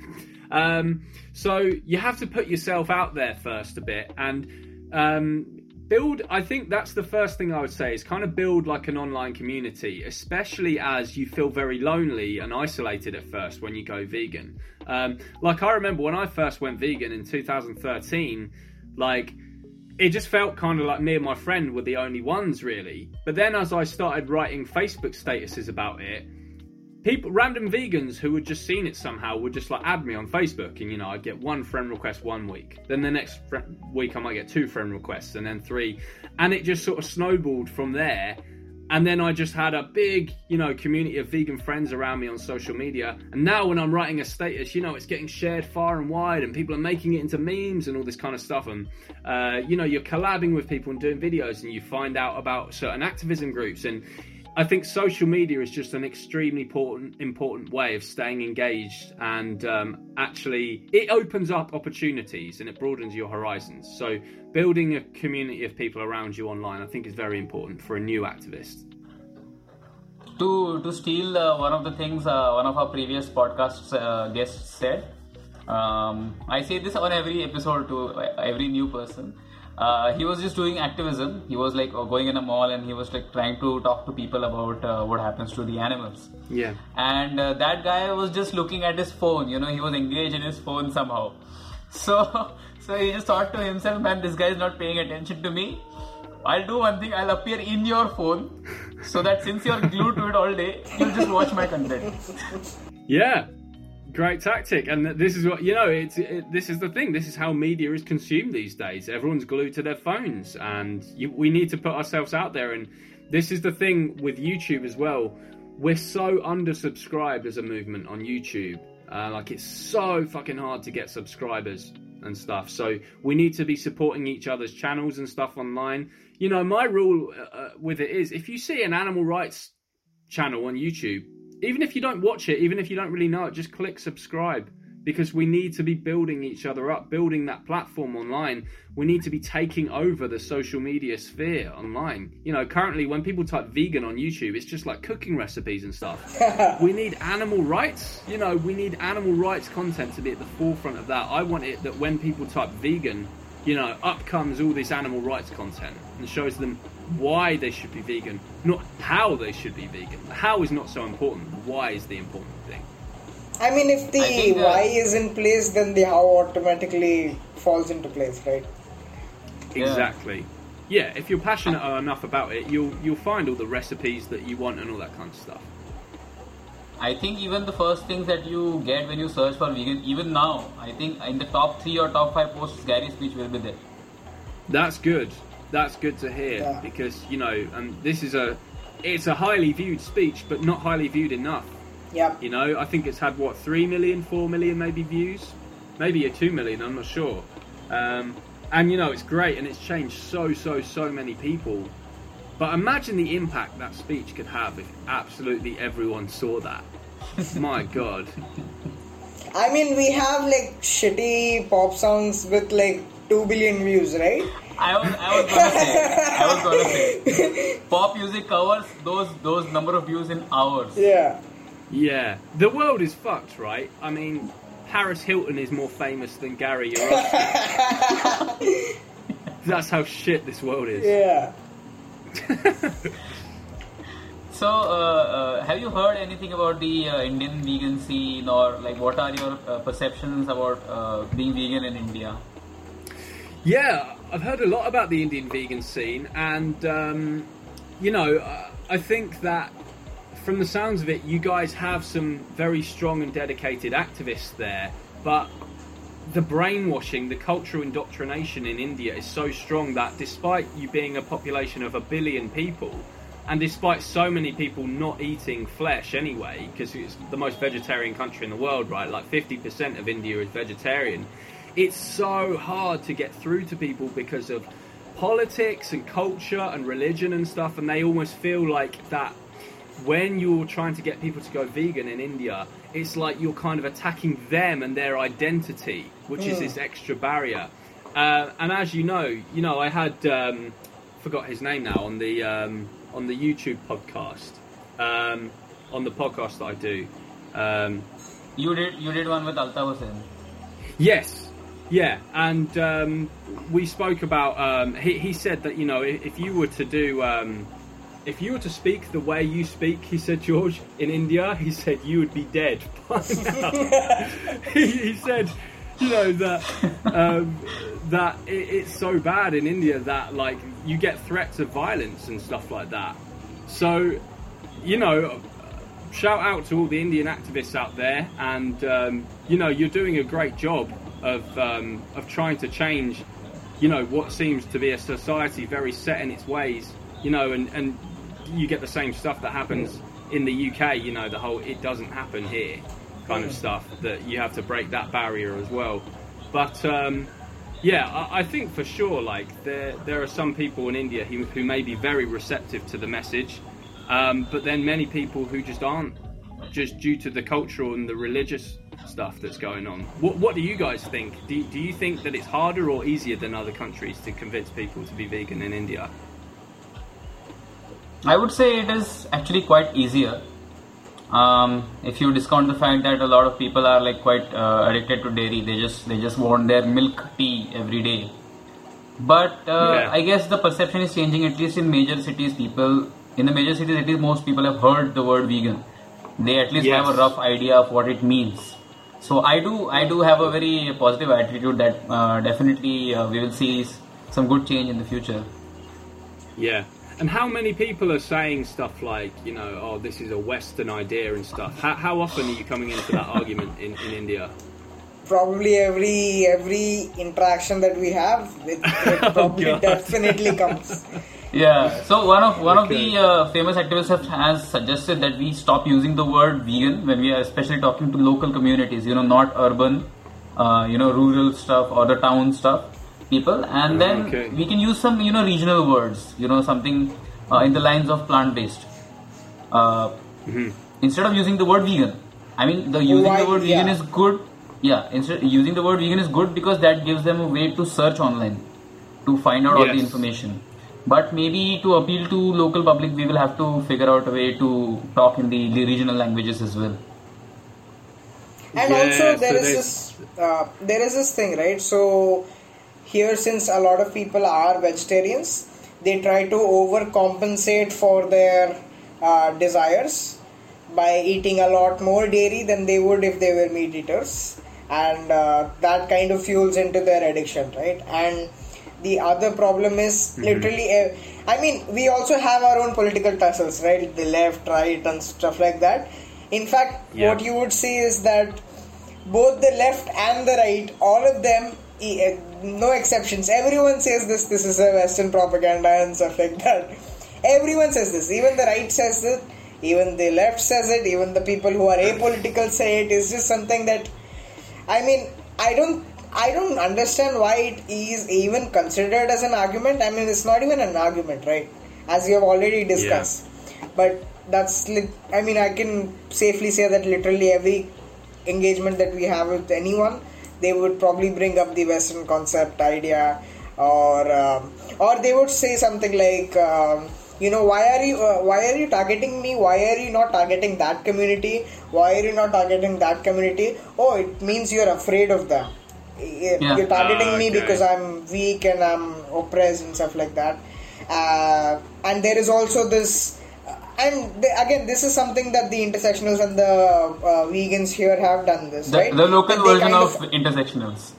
Um, so you have to put yourself out there first a bit and um, build i think that's the first thing i would say is kind of build like an online community especially as you feel very lonely and isolated at first when you go vegan. Um, like i remember when i first went vegan in 2013 like it just felt kind of like me and my friend were the only ones really. But then as i started writing facebook statuses about it people, random vegans who had just seen it somehow would just like add me on Facebook, and you know, I'd get one friend request one week. Then the next fr- week, I might get two friend requests, and then three, and it just sort of snowballed from there. And then I just had a big, you know, community of vegan friends around me on social media. And now when I'm writing a status, you know, it's getting shared far and wide, and people are making it into memes and all this kind of stuff. And uh, you know, you're collabing with people and doing videos, and you find out about certain activism groups and I think social media is just an extremely important important way of staying engaged, and um, actually it opens up opportunities and it broadens your horizons. So building a community of people around you online, I think, is very important for a new activist. To to steal uh, one of the things uh, one of our previous podcast uh, guests said, um, I say this on every episode to every new person uh, he was just doing activism. He was like going in a mall and he was like trying to talk to people about uh, what happens to the animals. Yeah. And uh, that guy was just looking at his phone. You know, he was engaged in his phone somehow. So, so he just thought to himself, man, this guy is not paying attention to me. I'll do one thing. I'll appear in your phone, so that since you're glued to it all day, you'll just watch my content. Yeah, great tactic. And this is what you know it's it, this is the thing. This is how media is consumed these days. Everyone's glued to their phones and you, we need to put ourselves out there. And this is the thing with youtube as well. We're so undersubscribed as a movement on youtube. Uh, like it's so fucking hard to get subscribers and stuff. So we need to be supporting each other's channels and stuff online. You know my rule uh, uh with it is if you see an animal rights channel on youtube even if you don't watch it, even if you don't really know it, just click subscribe because we need to be building each other up, building that platform online. We need to be taking over the social media sphere online. You know, currently when people type vegan on YouTube, it's just like cooking recipes and stuff. we need animal rights. You know, we need animal rights content to be at the forefront of that. I want it that when people type vegan, you know, up comes all this animal rights content and shows them why they should be vegan, not how they should be vegan. How is not so important. Why is the important thing. I mean, if the uh, why is in place, then the how automatically falls into place, right? Exactly. Yeah, if you're passionate enough about it, you'll you'll find all the recipes that you want and all that kind of stuff. I think even the first things that you get when you search for vegan, even now, I think in the top three or top five posts, Gary's speech will be there. That's good that's good to hear yeah. because you know, and this is a it's a highly viewed speech, but not highly viewed enough. Yeah. You know, I think it's had what three million, four million, maybe views, maybe a two million. I'm not sure. Um, and you know, it's great, and it's changed so, so, so many people. But imagine the impact that speech could have if absolutely everyone saw that. My God. I mean, we have like shitty pop songs with like two billion views, right? I was I was gonna say I was gonna say pop music covers those those number of views in hours. Yeah. Yeah, the world is fucked, right? I mean, Paris Hilton is more famous than Gary Yourofsky. That's how shit this world is. Yeah. So, uh, uh, have you heard anything about the uh, Indian vegan scene, or like what are your uh, perceptions about uh, being vegan in India? Yeah, I've heard a lot about the Indian vegan scene, and um, you know, I think that from the sounds of it, you guys have some very strong and dedicated activists there, but the brainwashing, the cultural indoctrination in India is so strong that despite you being a population of a billion people, and despite so many people not eating flesh anyway, because it's the most vegetarian country in the world, right? Like 50% of India is vegetarian. It's so hard to get through to people because of politics and culture and religion and stuff, and they almost feel like that when you're trying to get people to go vegan in India, it's like you're kind of attacking them and their identity, which is this extra barrier. Uh, and as you know, you know, I had um, forgot his name now on the um, on the YouTube podcast, um, on the podcast that I do. Um, You did you did one with Altaf Hussain. Yes, yeah, and um, we spoke about. Um, he, he said that you know if, you were to do, um, if you were to speak the way you speak, he said George in India, he said you would be dead by now. he, he said, you know that um, that it, it's so bad in India that like you get threats of violence and stuff like that. So, you know, shout out to all the Indian activists out there, and um, you know you're doing a great job of um, of trying to change, you know, what seems to be a society very set in its ways, you know, and and you get the same stuff that happens in the UK, you know, the whole it doesn't happen here kind of stuff that you have to break that barrier as well. But um, yeah, I, I think for sure, like there there are some people in India who, who may be very receptive to the message, um, but then many people who just aren't, just due to the cultural and the religious stuff that's going on. What what do you guys think? Do do you think that it's harder or easier than other countries to convince people to be vegan in India? I would say it is actually quite easier. Um, if you discount the fact that a lot of people are like quite uh, addicted to dairy, they just they just want their milk tea every day. But uh, Yeah. I guess the perception is changing. At least in major cities, people in the major cities, at least most people have heard the word vegan. They at least have a rough idea of what it means. So I do I do have a very positive attitude that uh, definitely uh, we will see some good change in the future. Yeah. And how many people are saying stuff like, you know, oh, this is a Western idea and stuff? How, how often are you coming into that argument in, in India? Probably every every interaction that we have, it, it probably God. definitely comes. Yeah. So one of one of the uh, famous activists have, has suggested that we stop using the word vegan when we are especially talking to local communities. You know, not urban, uh, you know, rural stuff or the town stuff people, and then Okay. we can use some you know regional words. You know, something uh, in the lines of plant based. Uh, Instead of using the word vegan, I mean, the using Why- the word vegan yeah. is good. Yeah, instead using the word vegan is good because that gives them a way to search online to find out all the information. But maybe to appeal to local public, we will have to figure out a way to talk in the, the regional languages as well. and Yeah, also there so is there's- this uh, there is this thing right? So here since a lot of people are vegetarians they try to overcompensate for their uh, desires by eating a lot more dairy than they would if they were meat eaters. And uh, that kind of fuels into their addiction right? And the other problem is literally uh, i mean we also have our own political tussles right the left right and stuff like that in fact Yeah. what you would see is that both the left and the right, all of them, eh, no exceptions. Everyone says this. This is a Western propaganda and stuff like that. Everyone says this. Even the right says it. Even the left says it. Even the people who are apolitical say it. It's just something that, I mean, I don't. I don't understand why it is even considered as an argument. I mean, it's not even an argument, right? As we have already discussed. But that's I mean I can safely say that literally every engagement that we have with anyone, they would probably bring up the Western concept idea, or um, or they would say something like. Um, you know why are you uh, why are you targeting me why are you not targeting that community why are you not targeting that community oh it means you're afraid of them Yeah. you're targeting Ah, me because i'm weak and i'm oppressed and stuff like that uh, and there is also this and the, again this is something that the intersectionals and the uh, vegans here have done this The, right the local version kind of, intersectionals.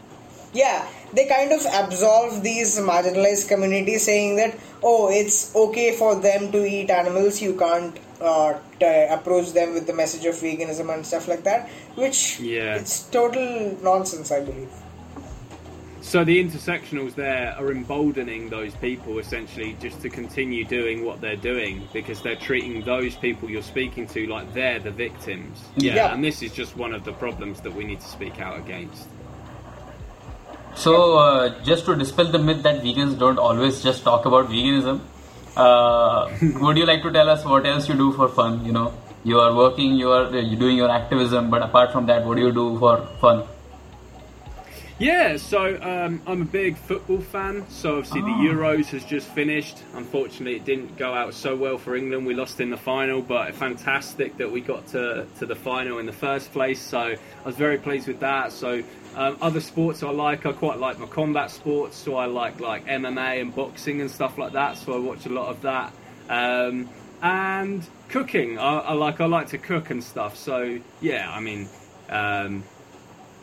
yeah they kind of absolve these marginalized communities saying that oh it's okay for them to eat animals you can't uh, t- approach them with the message of veganism and stuff like that which Yeah. it's total nonsense i believe So the intersectionals there are emboldening those people essentially just to continue doing what they're doing because they're treating those people you're speaking to like they're the victims. Yeah, Yeah. and this is just one of the problems that we need to speak out against. So, uh, just to dispel the myth that vegans don't always just talk about veganism, uh, would you like to tell us what else you do for fun? You know, you are working, you are you're doing your activism, but apart from that, what do you do for fun? Yeah, so um, I'm a big football fan. So obviously the Euros has just finished. Unfortunately, it didn't go out so well for England. We lost in the final, but fantastic that we got to, to the final in the first place. So I was very pleased with that. So um, other sports I like, I quite like my combat sports. So I like like MMA and boxing and stuff like that. So I watch a lot of that. Um, and cooking, I, I like. I like to cook and stuff. So yeah, I mean.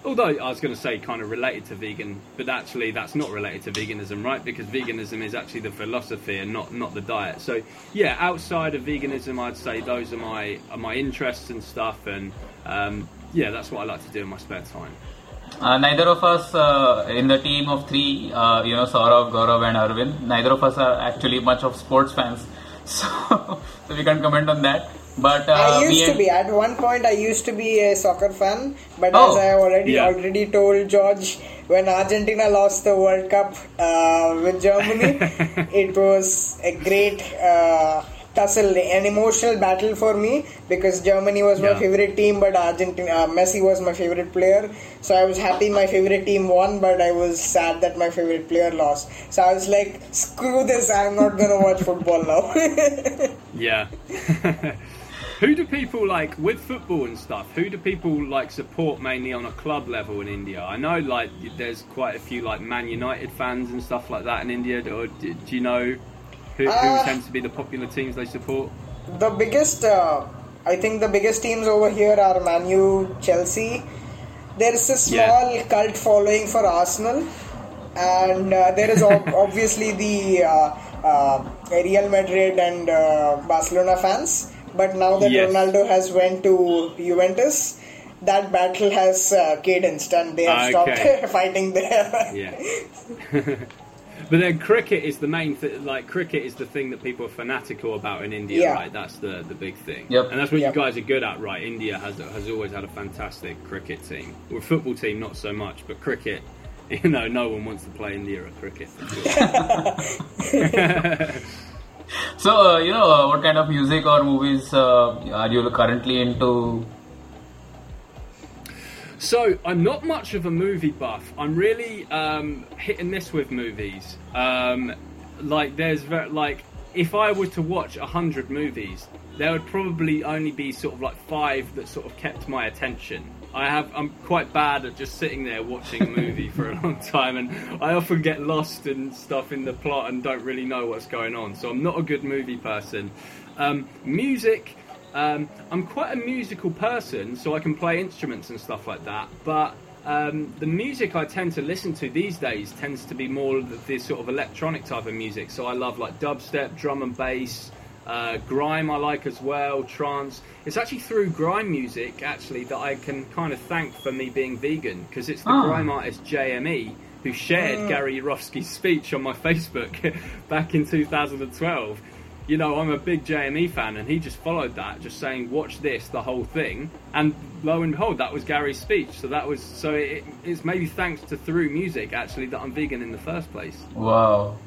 Although I was going to say kind of related to vegan, but actually that's not related to veganism, right? Because veganism is actually the philosophy and not not the diet. So yeah, outside of veganism, I'd say those are my are my interests and stuff, and um, yeah, that's what I like to do in my spare time. Uh, neither of us uh, in the team of three, uh, you know, Saurav, Gaurav, and Aravind, neither of us are actually much of sports fans, so so we can't comment on that. But uh, I me used to be at one point. I used to be a soccer fan, but Oh, as I already yeah. already told George, when Argentina lost the World Cup uh, with Germany, it was a great uh, tussle, an emotional battle for me because Germany was my Yeah. favorite team, but Argentina, uh, Messi was my favorite player. So I was happy my favorite team won, but I was sad that my favorite player lost. So I was like, screw this, I'm not gonna watch football now. Yeah. who do people like with football and stuff? Who do people like support mainly on a club level in India? I know like there's quite a few like Man United fans and stuff like that in India. Or do, do you know who, who Uh, tends to be the popular teams they support? The biggest, uh, I think the biggest teams over here are Manu, Chelsea. There's a small Yeah. cult following for Arsenal, and uh, there is ob- obviously the uh, uh, Real Madrid and uh, Barcelona fans. But now that Yes. Ronaldo has went to Juventus, that battle has uh, cadenced, and they have Okay. stopped fighting there. Yeah. But then cricket is the main thing. Like cricket is the thing that people are fanatical about in India, Yeah. right? That's the the big thing. Yep. And that's what Yep. you guys are good at, right? India has has always had a fantastic cricket team. Well, football team not so much, but cricket. You know, no one wants to play India at cricket. So, uh, you know, uh, what kind of music or movies uh, are you currently into? So I'm not much of a movie buff. I'm really um, hit and miss with movies. Um, like there's very, like if I were to watch a hundred movies, there would probably only be sort of like five that sort of kept my attention. I have I'm quite bad at just sitting there watching a movie for a long time, and I often get lost and stuff in the plot and don't really know what's going on. So I'm not a good movie person. Um, music. Um, I'm quite a musical person, so I can play instruments and stuff like that. But um, the music I tend to listen to these days tends to be more the, the sort of electronic type of music. So I love like dubstep, drum and bass, uh, grime. I like as well, trance. It's actually through grime music actually that I can kind of thank for me being vegan because it's the Ah. grime artist JME who shared Gary Yourofsky's speech on my Facebook back in 2012 you know, I'm a big JME fan, and he just followed that, just saying, "Watch this, the whole thing." And lo and behold, that was Gary's speech. So that was so it, it's maybe thanks to through music actually that I'm vegan in the first place. Wow,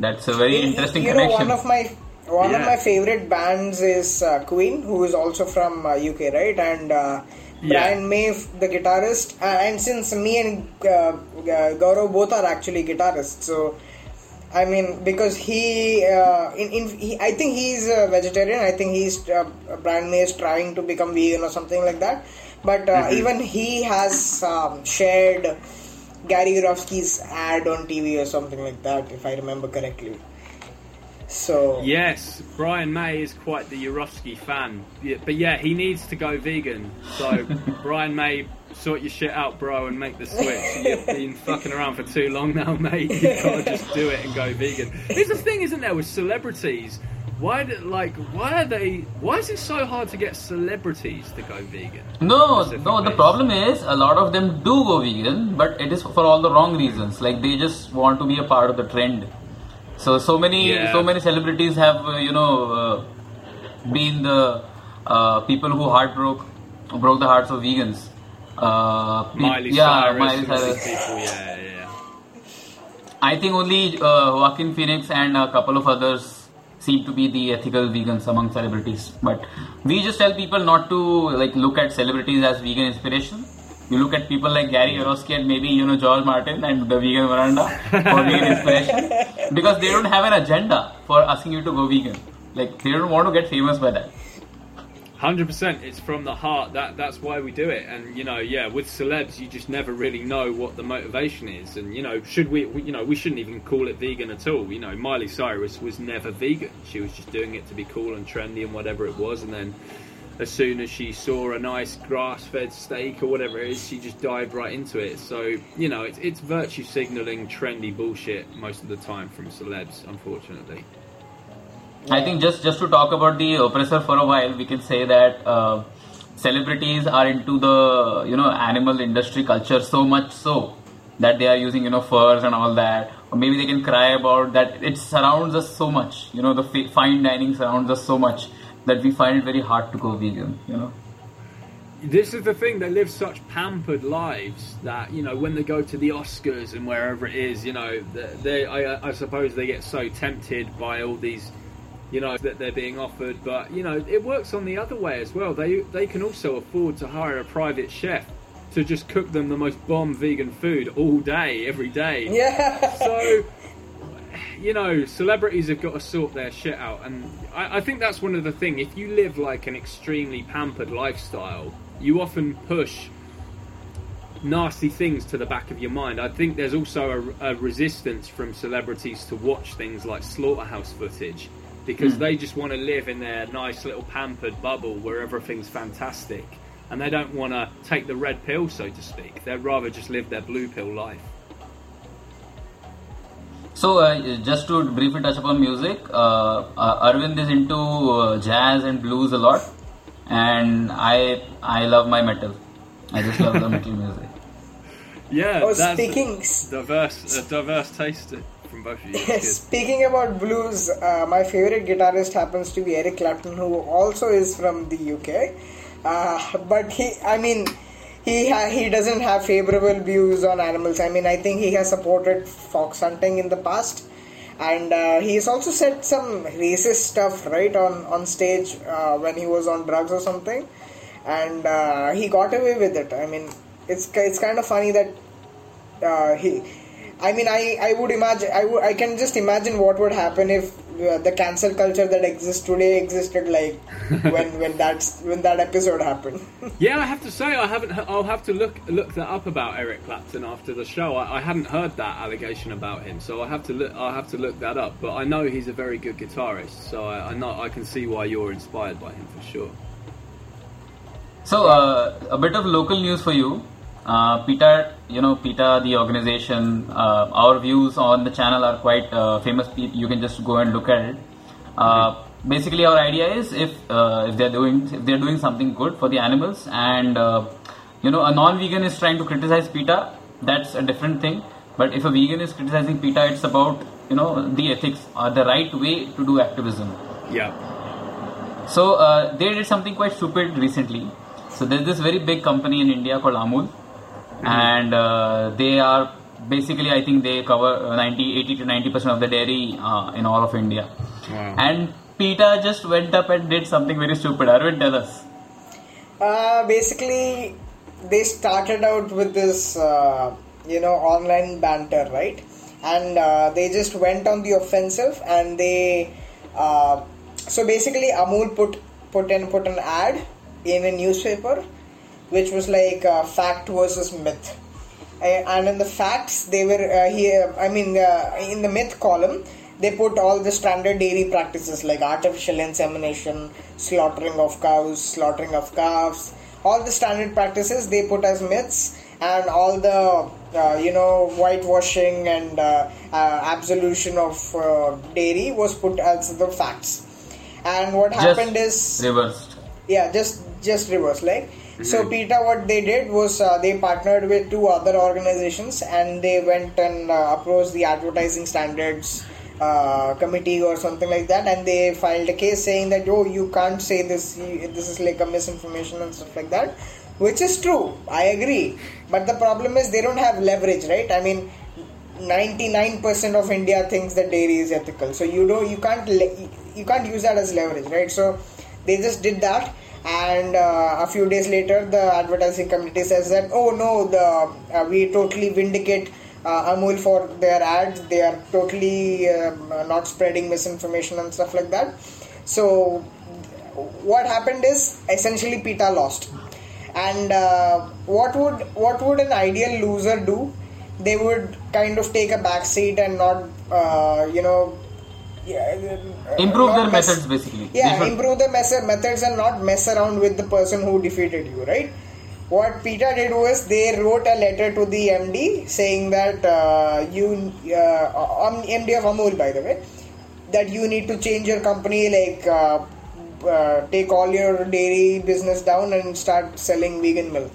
that's a very You- interesting you know, connection. one of my one of my favorite bands is uh, Queen, who is also from uh, UK, right? And uh, Yeah. Brian May, the guitarist, uh, and since me and uh, uh, Gaurav both are actually guitarists, so I mean, because he, uh, in, in he, I think he's a vegetarian. I think he's uh, Brian May is trying to become vegan or something like that. But uh, even he has um, shared Gary Yourofsky's ad on TV or something like that, if I remember correctly. So Yes, Brian May is quite the Yourofsky fan. Yeah, but yeah, he needs to go vegan. So, Brian May, sort your shit out, bro, and make the switch. You've been fucking around for too long now, mate. You've got to just do it and go vegan. There's a thing, isn't there, with celebrities? Why, do, like, why are they? Why is it so hard to get celebrities to go vegan? No, Specific no. The problem is a lot of them do go vegan, but it is for all the wrong reasons. Like they just want to be a part of the trend. So so many Yeah. so many celebrities have uh, you know uh, been the uh, people who heart broke broke the hearts of vegans. Uh, Miley yeah, Cyrus, Miley and all these Cyrus. people, yeah, yeah. I think only uh, Joaquin Phoenix and a couple of others seem to be the ethical vegans among celebrities. But we just tell people not to like look at celebrities as vegan inspiration. You look at people like Gary Yourofsky and maybe you know George Martin and the vegan veranda for vegan inspiration because they don't have an agenda for asking you to go vegan. Like they don't want to get famous by that. Hundred percent. It's from the heart. That that's why we do it. And you know, yeah, with celebs, you just never really know what the motivation is. And you know, should we? we- You know, we shouldn't even call it vegan at all. You know, Miley Cyrus was never vegan. She was just doing it to be cool and trendy and whatever it was. And then, as soon as she saw a nice grass-fed steak or whatever it is, she just dived right into it. So you know, it's it's virtue signaling, trendy bullshit most of the time from celebs, unfortunately. I think just just to talk about the oppressor for a while, we can say that uh, celebrities are into the you know animal industry culture so much so that they are using you know furs and all that, or maybe they can cry about that. It surrounds us so much, you know, the fi- fine dining surrounds us so much that we find it very hard to go vegan. You know. This is the thing. They live such pampered lives that you know when they go to the Oscars and wherever it is, you know, they, they I, I suppose they get so tempted by all these, you know, that they're being offered. But you know, it works on the other way as well. They they can also afford to hire a private chef to just cook them the most bomb vegan food all day, every day. yeah, So, you know, celebrities have got to sort their shit out, and I, I think that's one of the thing. If you live like an extremely pampered lifestyle, you often push nasty things to the back of your mind. I think there's also a, a resistance from celebrities to watch things like slaughterhouse footage because hmm. they just want to live in their nice little pampered bubble where everything's fantastic. And they don't want to take the red pill, so to speak. They'd rather just live their blue pill life. So uh, just to briefly touch upon music, uh, uh, Aravind is into uh, jazz and blues a lot, and I I love my metal. I just love the metal music. Yeah, Oh, that's speaking- diverse, a diverse taste from both of you. It's. Speaking about blues, uh, my favorite guitarist happens to be Eric Clapton, who also is from the UK. Uh, but he, I mean, he ha- he doesn't have favorable views on animals. I mean, I think he has supported fox hunting in the past, and uh, he's also said some racist stuff right on on stage uh, when he was on drugs or something, and uh, he got away with it. I mean, it's it's kind of funny that uh, he I mean, I, I would imagine, I, would, I can just imagine what would happen if uh, the cancel culture that exists today existed like when when that's when that episode happened. Yeah, I have to say I haven't. I'll have to look look that up about Eric Clapton after the show. I, I hadn't heard that allegation about him, so I have to look. I'll have to look that up. But I know he's a very good guitarist, so I, I know I can see why you're inspired by him for sure. So uh, a bit of local news for you. Uh, PETA, you know, PETA, the organization, uh, our views on the channel are quite uh, famous. You can just go and look at it. Uh, basically, our idea is if uh, if they're doing if they're doing something good for the animals, and uh, you know, a non-vegan is trying to criticize PETA, that's a different thing. But if a vegan is criticizing PETA, it's about you know the ethics, uh, the right way to do activism. Yeah. So uh, they did something quite stupid recently. So there's this very big company in India called Amul, and uh, they are basically I think they cover uh, 90, 80 to 90 percent of the dairy uh, in all of India. Wow. And PETA just went up and did something very stupid? Aravind, tell us. Uh, basically, they started out with this, uh, you know, online banter, right? And uh, they just went on the offensive, and they, uh, so basically, Amul put put in put an ad in a newspaper, which was like uh, fact versus myth. And in the facts, they were uh, here. I mean, uh, in the myth column, they put all the standard dairy practices like artificial insemination, slaughtering of cows, slaughtering of calves, all the standard practices they put as myths, and all the uh, you know whitewashing and uh, uh, absolution of uh, dairy was put as the facts. And what happened just is reversed. yeah just just reverse like so PETA what they did was uh, they partnered with two other organizations and they went and uh, approached the advertising standards uh, committee or something like that and they filed a case saying that oh you can't say this this is like a misinformation and stuff like that which is true. I agree. But the problem is they don't have leverage right? I mean 99% of india thinks that dairy is ethical. So you don't you can't le- you can't use that as leverage right? So they just did that and uh, a few days later the advertising committee says that oh no the uh, we totally vindicate uh, amul for their ads. They are totally um, not spreading misinformation and stuff like that. So what happened is essentially PETA lost. And uh, what would what would an ideal loser do? They would kind of take a back seat and not uh, you know yeah, uh, Improve their mess- methods, basically. Yeah should- improve the mess- methods and not mess around with the person who defeated you right? What PETA did was they wrote a letter to the MD saying that uh, you uh, um, MD of Amul by the way that you need to change your company like uh, uh, take all your dairy business down and start selling vegan milk.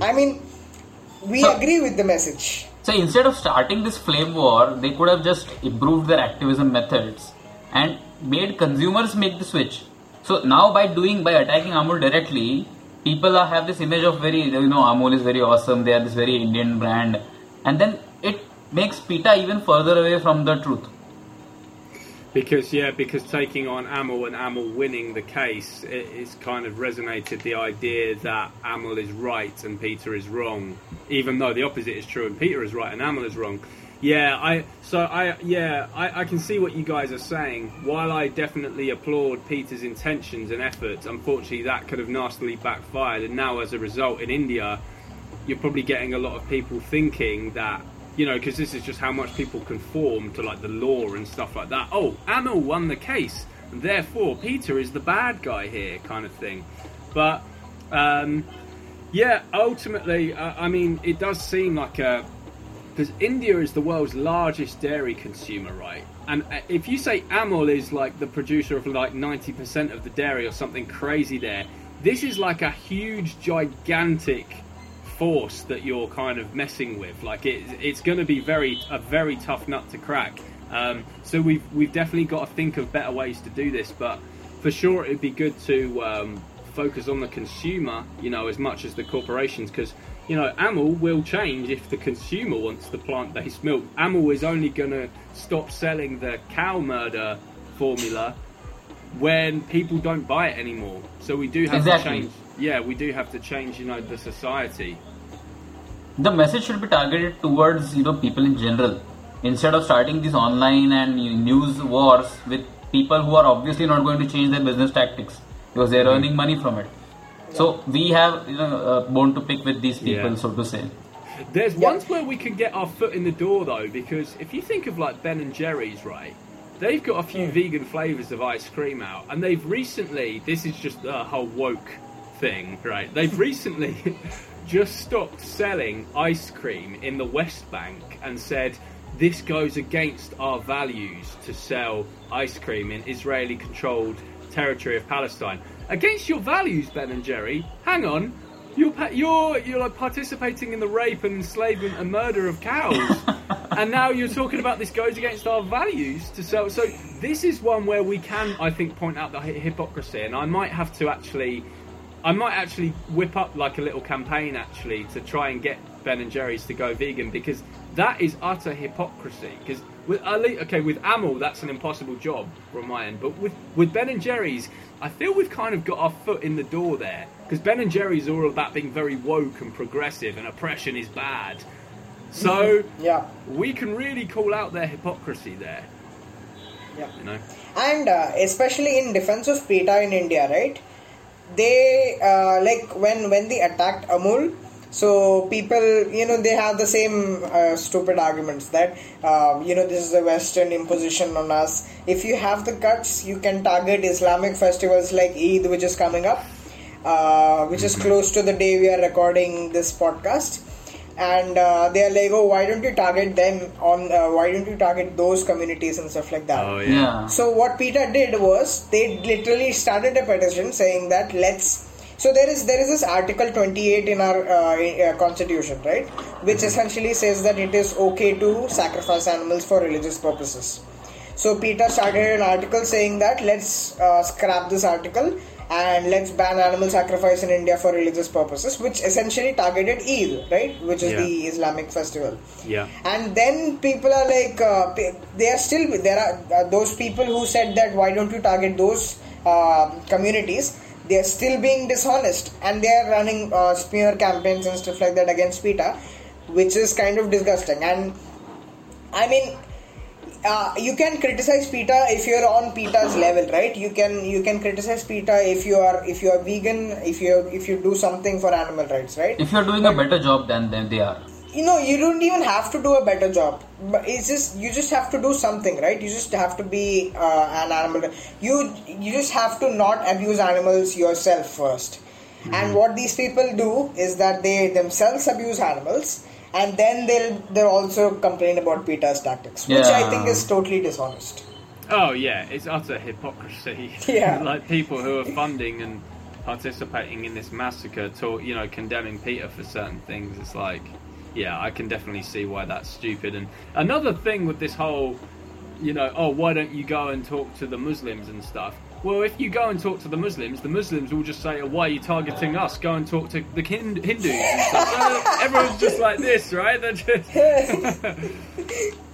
I mean we So- agree with the message So instead of starting this flame war, they could have just improved their activism methods and made consumers make the switch. So now by doing by attacking Amul directly, people are, have this image of very you know Amul is very awesome. They are this very Indian brand, and then it makes PETA even further away from the truth. Because yeah, because taking on Amul and Amul winning the case, it, it's kind of resonated the idea that Amul is right and PETA is wrong, even though the opposite is true and PETA is right and Amul is wrong. Yeah, I so I yeah I, I can see what you guys are saying. While I definitely applaud PETA's intentions and efforts, unfortunately that could have nastily backfired, and now as a result in India, you're probably getting a lot of people thinking that you know because this is just how much people conform to like the law and stuff like that oh amul won the case and therefore peta is the bad guy here kind of thing but um, yeah ultimately uh, i mean it does seem like a because India is the world's largest dairy consumer, right? And uh, if you say Amul is like the producer of like 90% of the dairy or something crazy there, this is like a huge, gigantic force that you're kind of messing with. Like it, it's going to be very a very tough nut to crack. Um, so we've we've definitely got to think of better ways to do this. But for sure, it'd be good to um, focus on the consumer, you know, as much as the corporations, because you know, Amul will change if the consumer wants the plant-based milk. Amul is only going to stop selling the cow murder formula when people don't buy it anymore. So we do have Exactly. to change. Yeah, we do have to change, you know, the society. the message should be targeted towards you know people in general instead of starting these online and news wars with people who are obviously not going to change their business tactics because they're earning money from it so we have you know a bone to pick with these people Yeah. so to say There's Yeah. ones where we can get our foot in the door though, because if you think of like Ben and Jerry's, right? They've got a few Mm. vegan flavors of ice cream out, and they've recently. This is just a whole woke thing, right? They've recently just stopped selling ice cream in the West Bank and said this goes against our values to sell ice cream in Israeli-controlled territory of Palestine. Against your values, Ben and Jerry. Hang on. You're you're you're like participating in the rape and enslavement and murder of cows, and now you're talking about this goes against our values to sell. So this is one where we can, I think, point out the hypocrisy, and I might have to actually, I might actually whip up like a little campaign actually to try and get Ben and Jerry's to go vegan because that is utter hypocrisy. Because with Ali, okay, with Amul, that's an impossible job from my end. But with with Ben and Jerry's, I feel we've kind of got our foot in the door there because Ben and Jerry's are all about being very woke and progressive, and oppression is bad. So Yeah. we can really call out their hypocrisy there. Yeah. You know. and uh, especially in defense of PETA in India, right? They uh, like when when they attacked Amul. So people, you know, they have the same uh, stupid arguments that um, you know this is a Western imposition on us. If you have the guts, you can target Islamic festivals like Eid, which is coming up, uh, which is close to the day we are recording this podcast and uh, they're like, oh, why don't you target them on? Uh, why don't you target those communities and stuff like that? Oh yeah. Yeah. So what PETA did was they literally started a petition saying that let's. So there is there is this Article 28 in our uh, uh, constitution, right, which essentially says that it is okay to sacrifice animals for religious purposes. So PETA started an article saying that let's uh, scrap this article and let's ban animal sacrifice in India for religious purposes, which essentially targeted Eid, right, which is Yeah. the Islamic festival Yeah. and then people are like uh, they are still there are uh, those people who said that why don't you target those uh, communities they are still being dishonest and they are running uh, smear campaigns and stuff like that against PETA which is kind of disgusting and I mean uh, you can criticize PETA if you're on PETA's level, right? You can you can criticize PETA if you are if you are vegan, if you if you do something for animal rights, right? If you're doing a better job than they are. you know you don't even have to do a better job but it's just you just have to do something right you just have to be uh, an animal you you just have to not abuse animals yourself 1st and what these people do is that they themselves abuse animals and then they'll they'll also complain about PETA's tactics which I think is totally dishonest Oh yeah, it's utter hypocrisy. Yeah. like people who are funding and participating in this massacre, to you know, condemning PETA for certain things. It's like, yeah, I can definitely see why that's stupid. And another thing with this whole, you know, oh, why don't you go and talk to the Muslims and stuff? Well, if you go and talk to the Muslims, the Muslims will just say, oh, "Why are you targeting us? Go and talk to the Hin- Hindus." And stuff. So everyone's just like this, right? They're just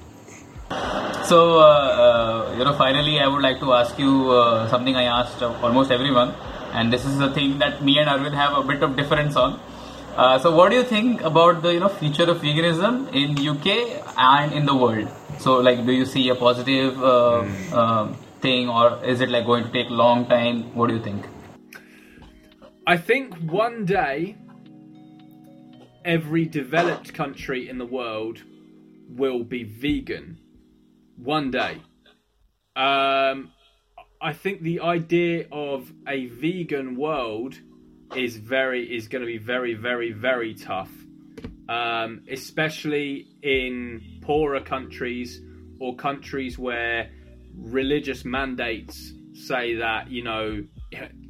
So, uh, uh, you know, finally, I would like to ask you uh, something I asked uh, almost everyone, and this is the thing that me and Aravind have a bit of difference on. Uh, so, what do you think about the you know future of veganism in UK and in the world? So, like, do you see a positive uh, um thing, or is it like going to take long time? What do you think? I think one day every developed country in the world will be vegan. One day. Um, I think the idea of a vegan world is very is going to be very very very tough, um, especially in poorer countries or countries where religious mandates say that you know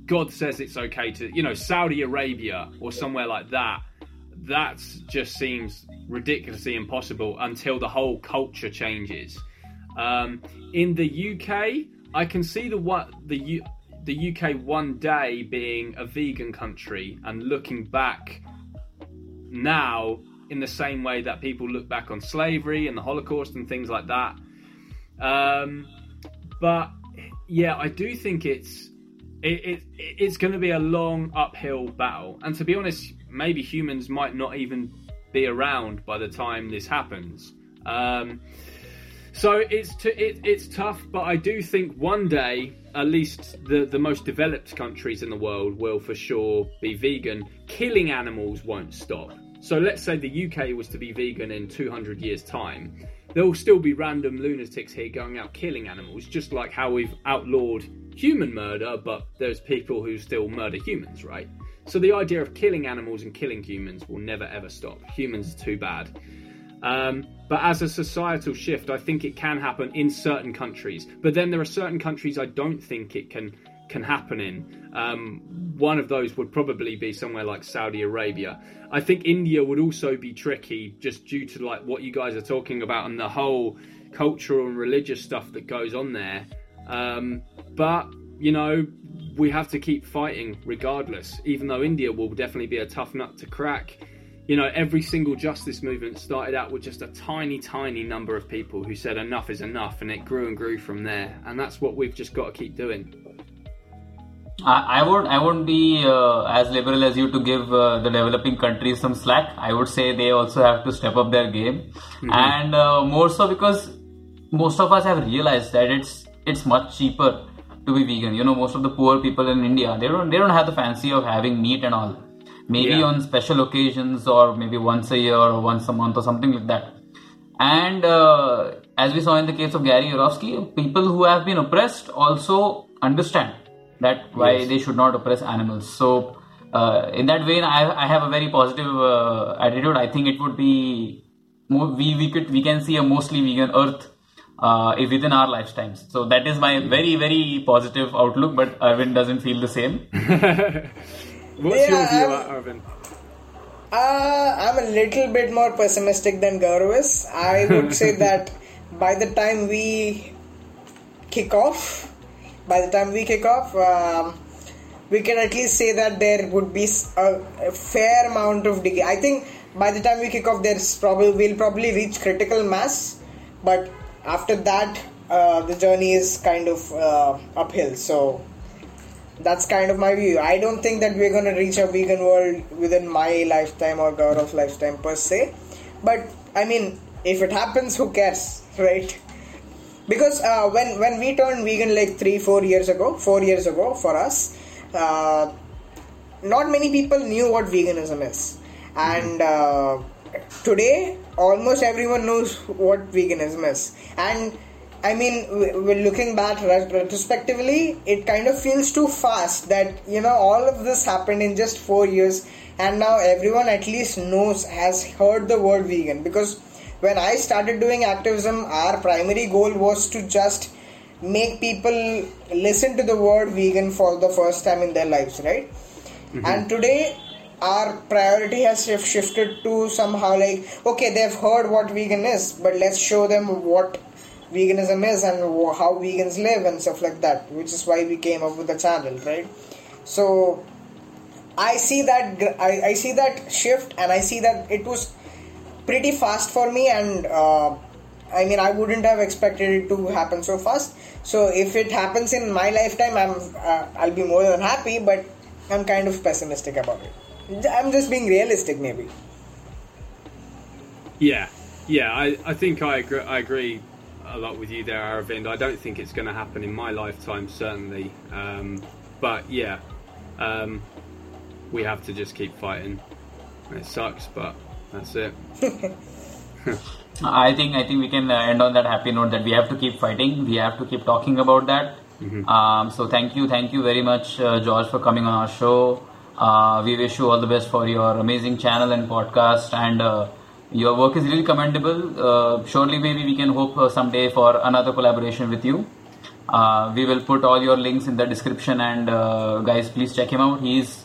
God says it's okay to you know Saudi Arabia or somewhere like that. That just seems ridiculously impossible until the whole culture changes. Um, in the UK, I can see the what the U, the UK one day being a vegan country and looking back now in the same way that people look back on slavery and the Holocaust and things like that. Um, but yeah, I do think it's it, it it's going to be a long uphill battle, and to be honest, maybe humans might not even be around by the time this happens. Um, so it's t- it, it's tough, but I do think one day, at least the the most developed countries in the world will for sure be vegan. Killing animals won't stop. So let's say the UK was to be vegan in 200 years' time. There will still be random lunatics here going out killing animals, just like how we've outlawed human murder, but there's people who still murder humans, right? So the idea of killing animals and killing humans will never ever stop. Humans are too bad. Um, but as a societal shift, I think it can happen in certain countries. But then there are certain countries I don't think it can can happen in. Um, one of those would probably be somewhere like Saudi Arabia. I think India would also be tricky, just due to like what you guys are talking about and the whole cultural and religious stuff that goes on there. Um, but you know, we have to keep fighting regardless. Even though India will definitely be a tough nut to crack, you know, every single justice movement started out with just a tiny, tiny number of people who said enough is enough, and it grew and grew from there. And that's what we've just got to keep doing. I, I would I wouldn't be uh, as liberal as you to give uh, the developing countries some slack. I would say they also have to step up their game, mm-hmm. and uh, more so because most of us have realized that it's it's much cheaper to be vegan. You know, most of the poor people in India they don't they don't have the fancy of having meat and all. Maybe yeah. on special occasions or maybe once a year or once a month or something like that. And uh, as we saw in the case of Gary Yourofsky, people who have been oppressed also understand that why yes. they should not oppress animals. So, uh, in that vein, I, I have a very positive uh, attitude. I think it would be more, we we could we can see a mostly vegan Earth uh, within our lifetimes. So that is my very very positive outlook. But Aravind doesn't feel the same. What's yeah, your view, Aravind? Uh, I'm a little bit more pessimistic than Gaurav. I would say that by the time we kick off, by the time we kick off, um, we can at least say that there would be a, a fair amount of degree. I think by the time we kick off, there's probably we'll probably reach critical mass, but after that, uh, the journey is kind of uh, uphill. So that's kind of my view. I don't think that we're going to reach a vegan world within my lifetime or Gaurav's lifetime per se. But I mean, if it happens, who cares, right? Because uh, when when we turned vegan like three four years ago four years ago for us uh, not many people knew what veganism is. And uh, today almost everyone knows what veganism is. And I mean, we're looking back retrospectively, it kind of feels too fast that, you know, all of this happened in just four years, and now everyone at least knows, has heard the word vegan. Because when I started doing activism, our primary goal was to just make people listen to the word vegan for the first time in their lives, right? Mm-hmm. And today, our priority has shifted to somehow like, okay, they've heard what vegan is, but let's show them what veganism is and how vegans live and stuff like that, which is why we came up with the channel, right? So, I see that I, I see that shift, and I see that it was pretty fast for me and uh, I mean I wouldn't have expected it to happen so fast. So if it happens in my lifetime I'm uh, I'll be more than happy but I'm kind of pessimistic about it. I'm just being realistic maybe. Yeah. Yeah I, I think I agree, I agree a lot with you there Aravind. I don't think it's going to happen in my lifetime certainly. Um, but yeah um, we have to just keep fighting. It sucks but that's it. I think I think we can uh, end on that happy note that we have to keep fighting. We have to keep talking about that. Mm-hmm. Um, so thank you, thank you very much, uh, George, for coming on our show. Uh, we wish you all the best for your amazing channel and podcast, and uh, your work is really commendable. Uh, surely, maybe we can hope uh, someday for another collaboration with you. we will put all your links in the description, and guys, please check him out. He's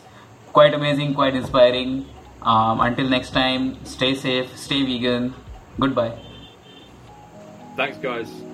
quite amazing, quite inspiring. Um, until next time, stay safe, stay vegan. Goodbye. Thanks, guys.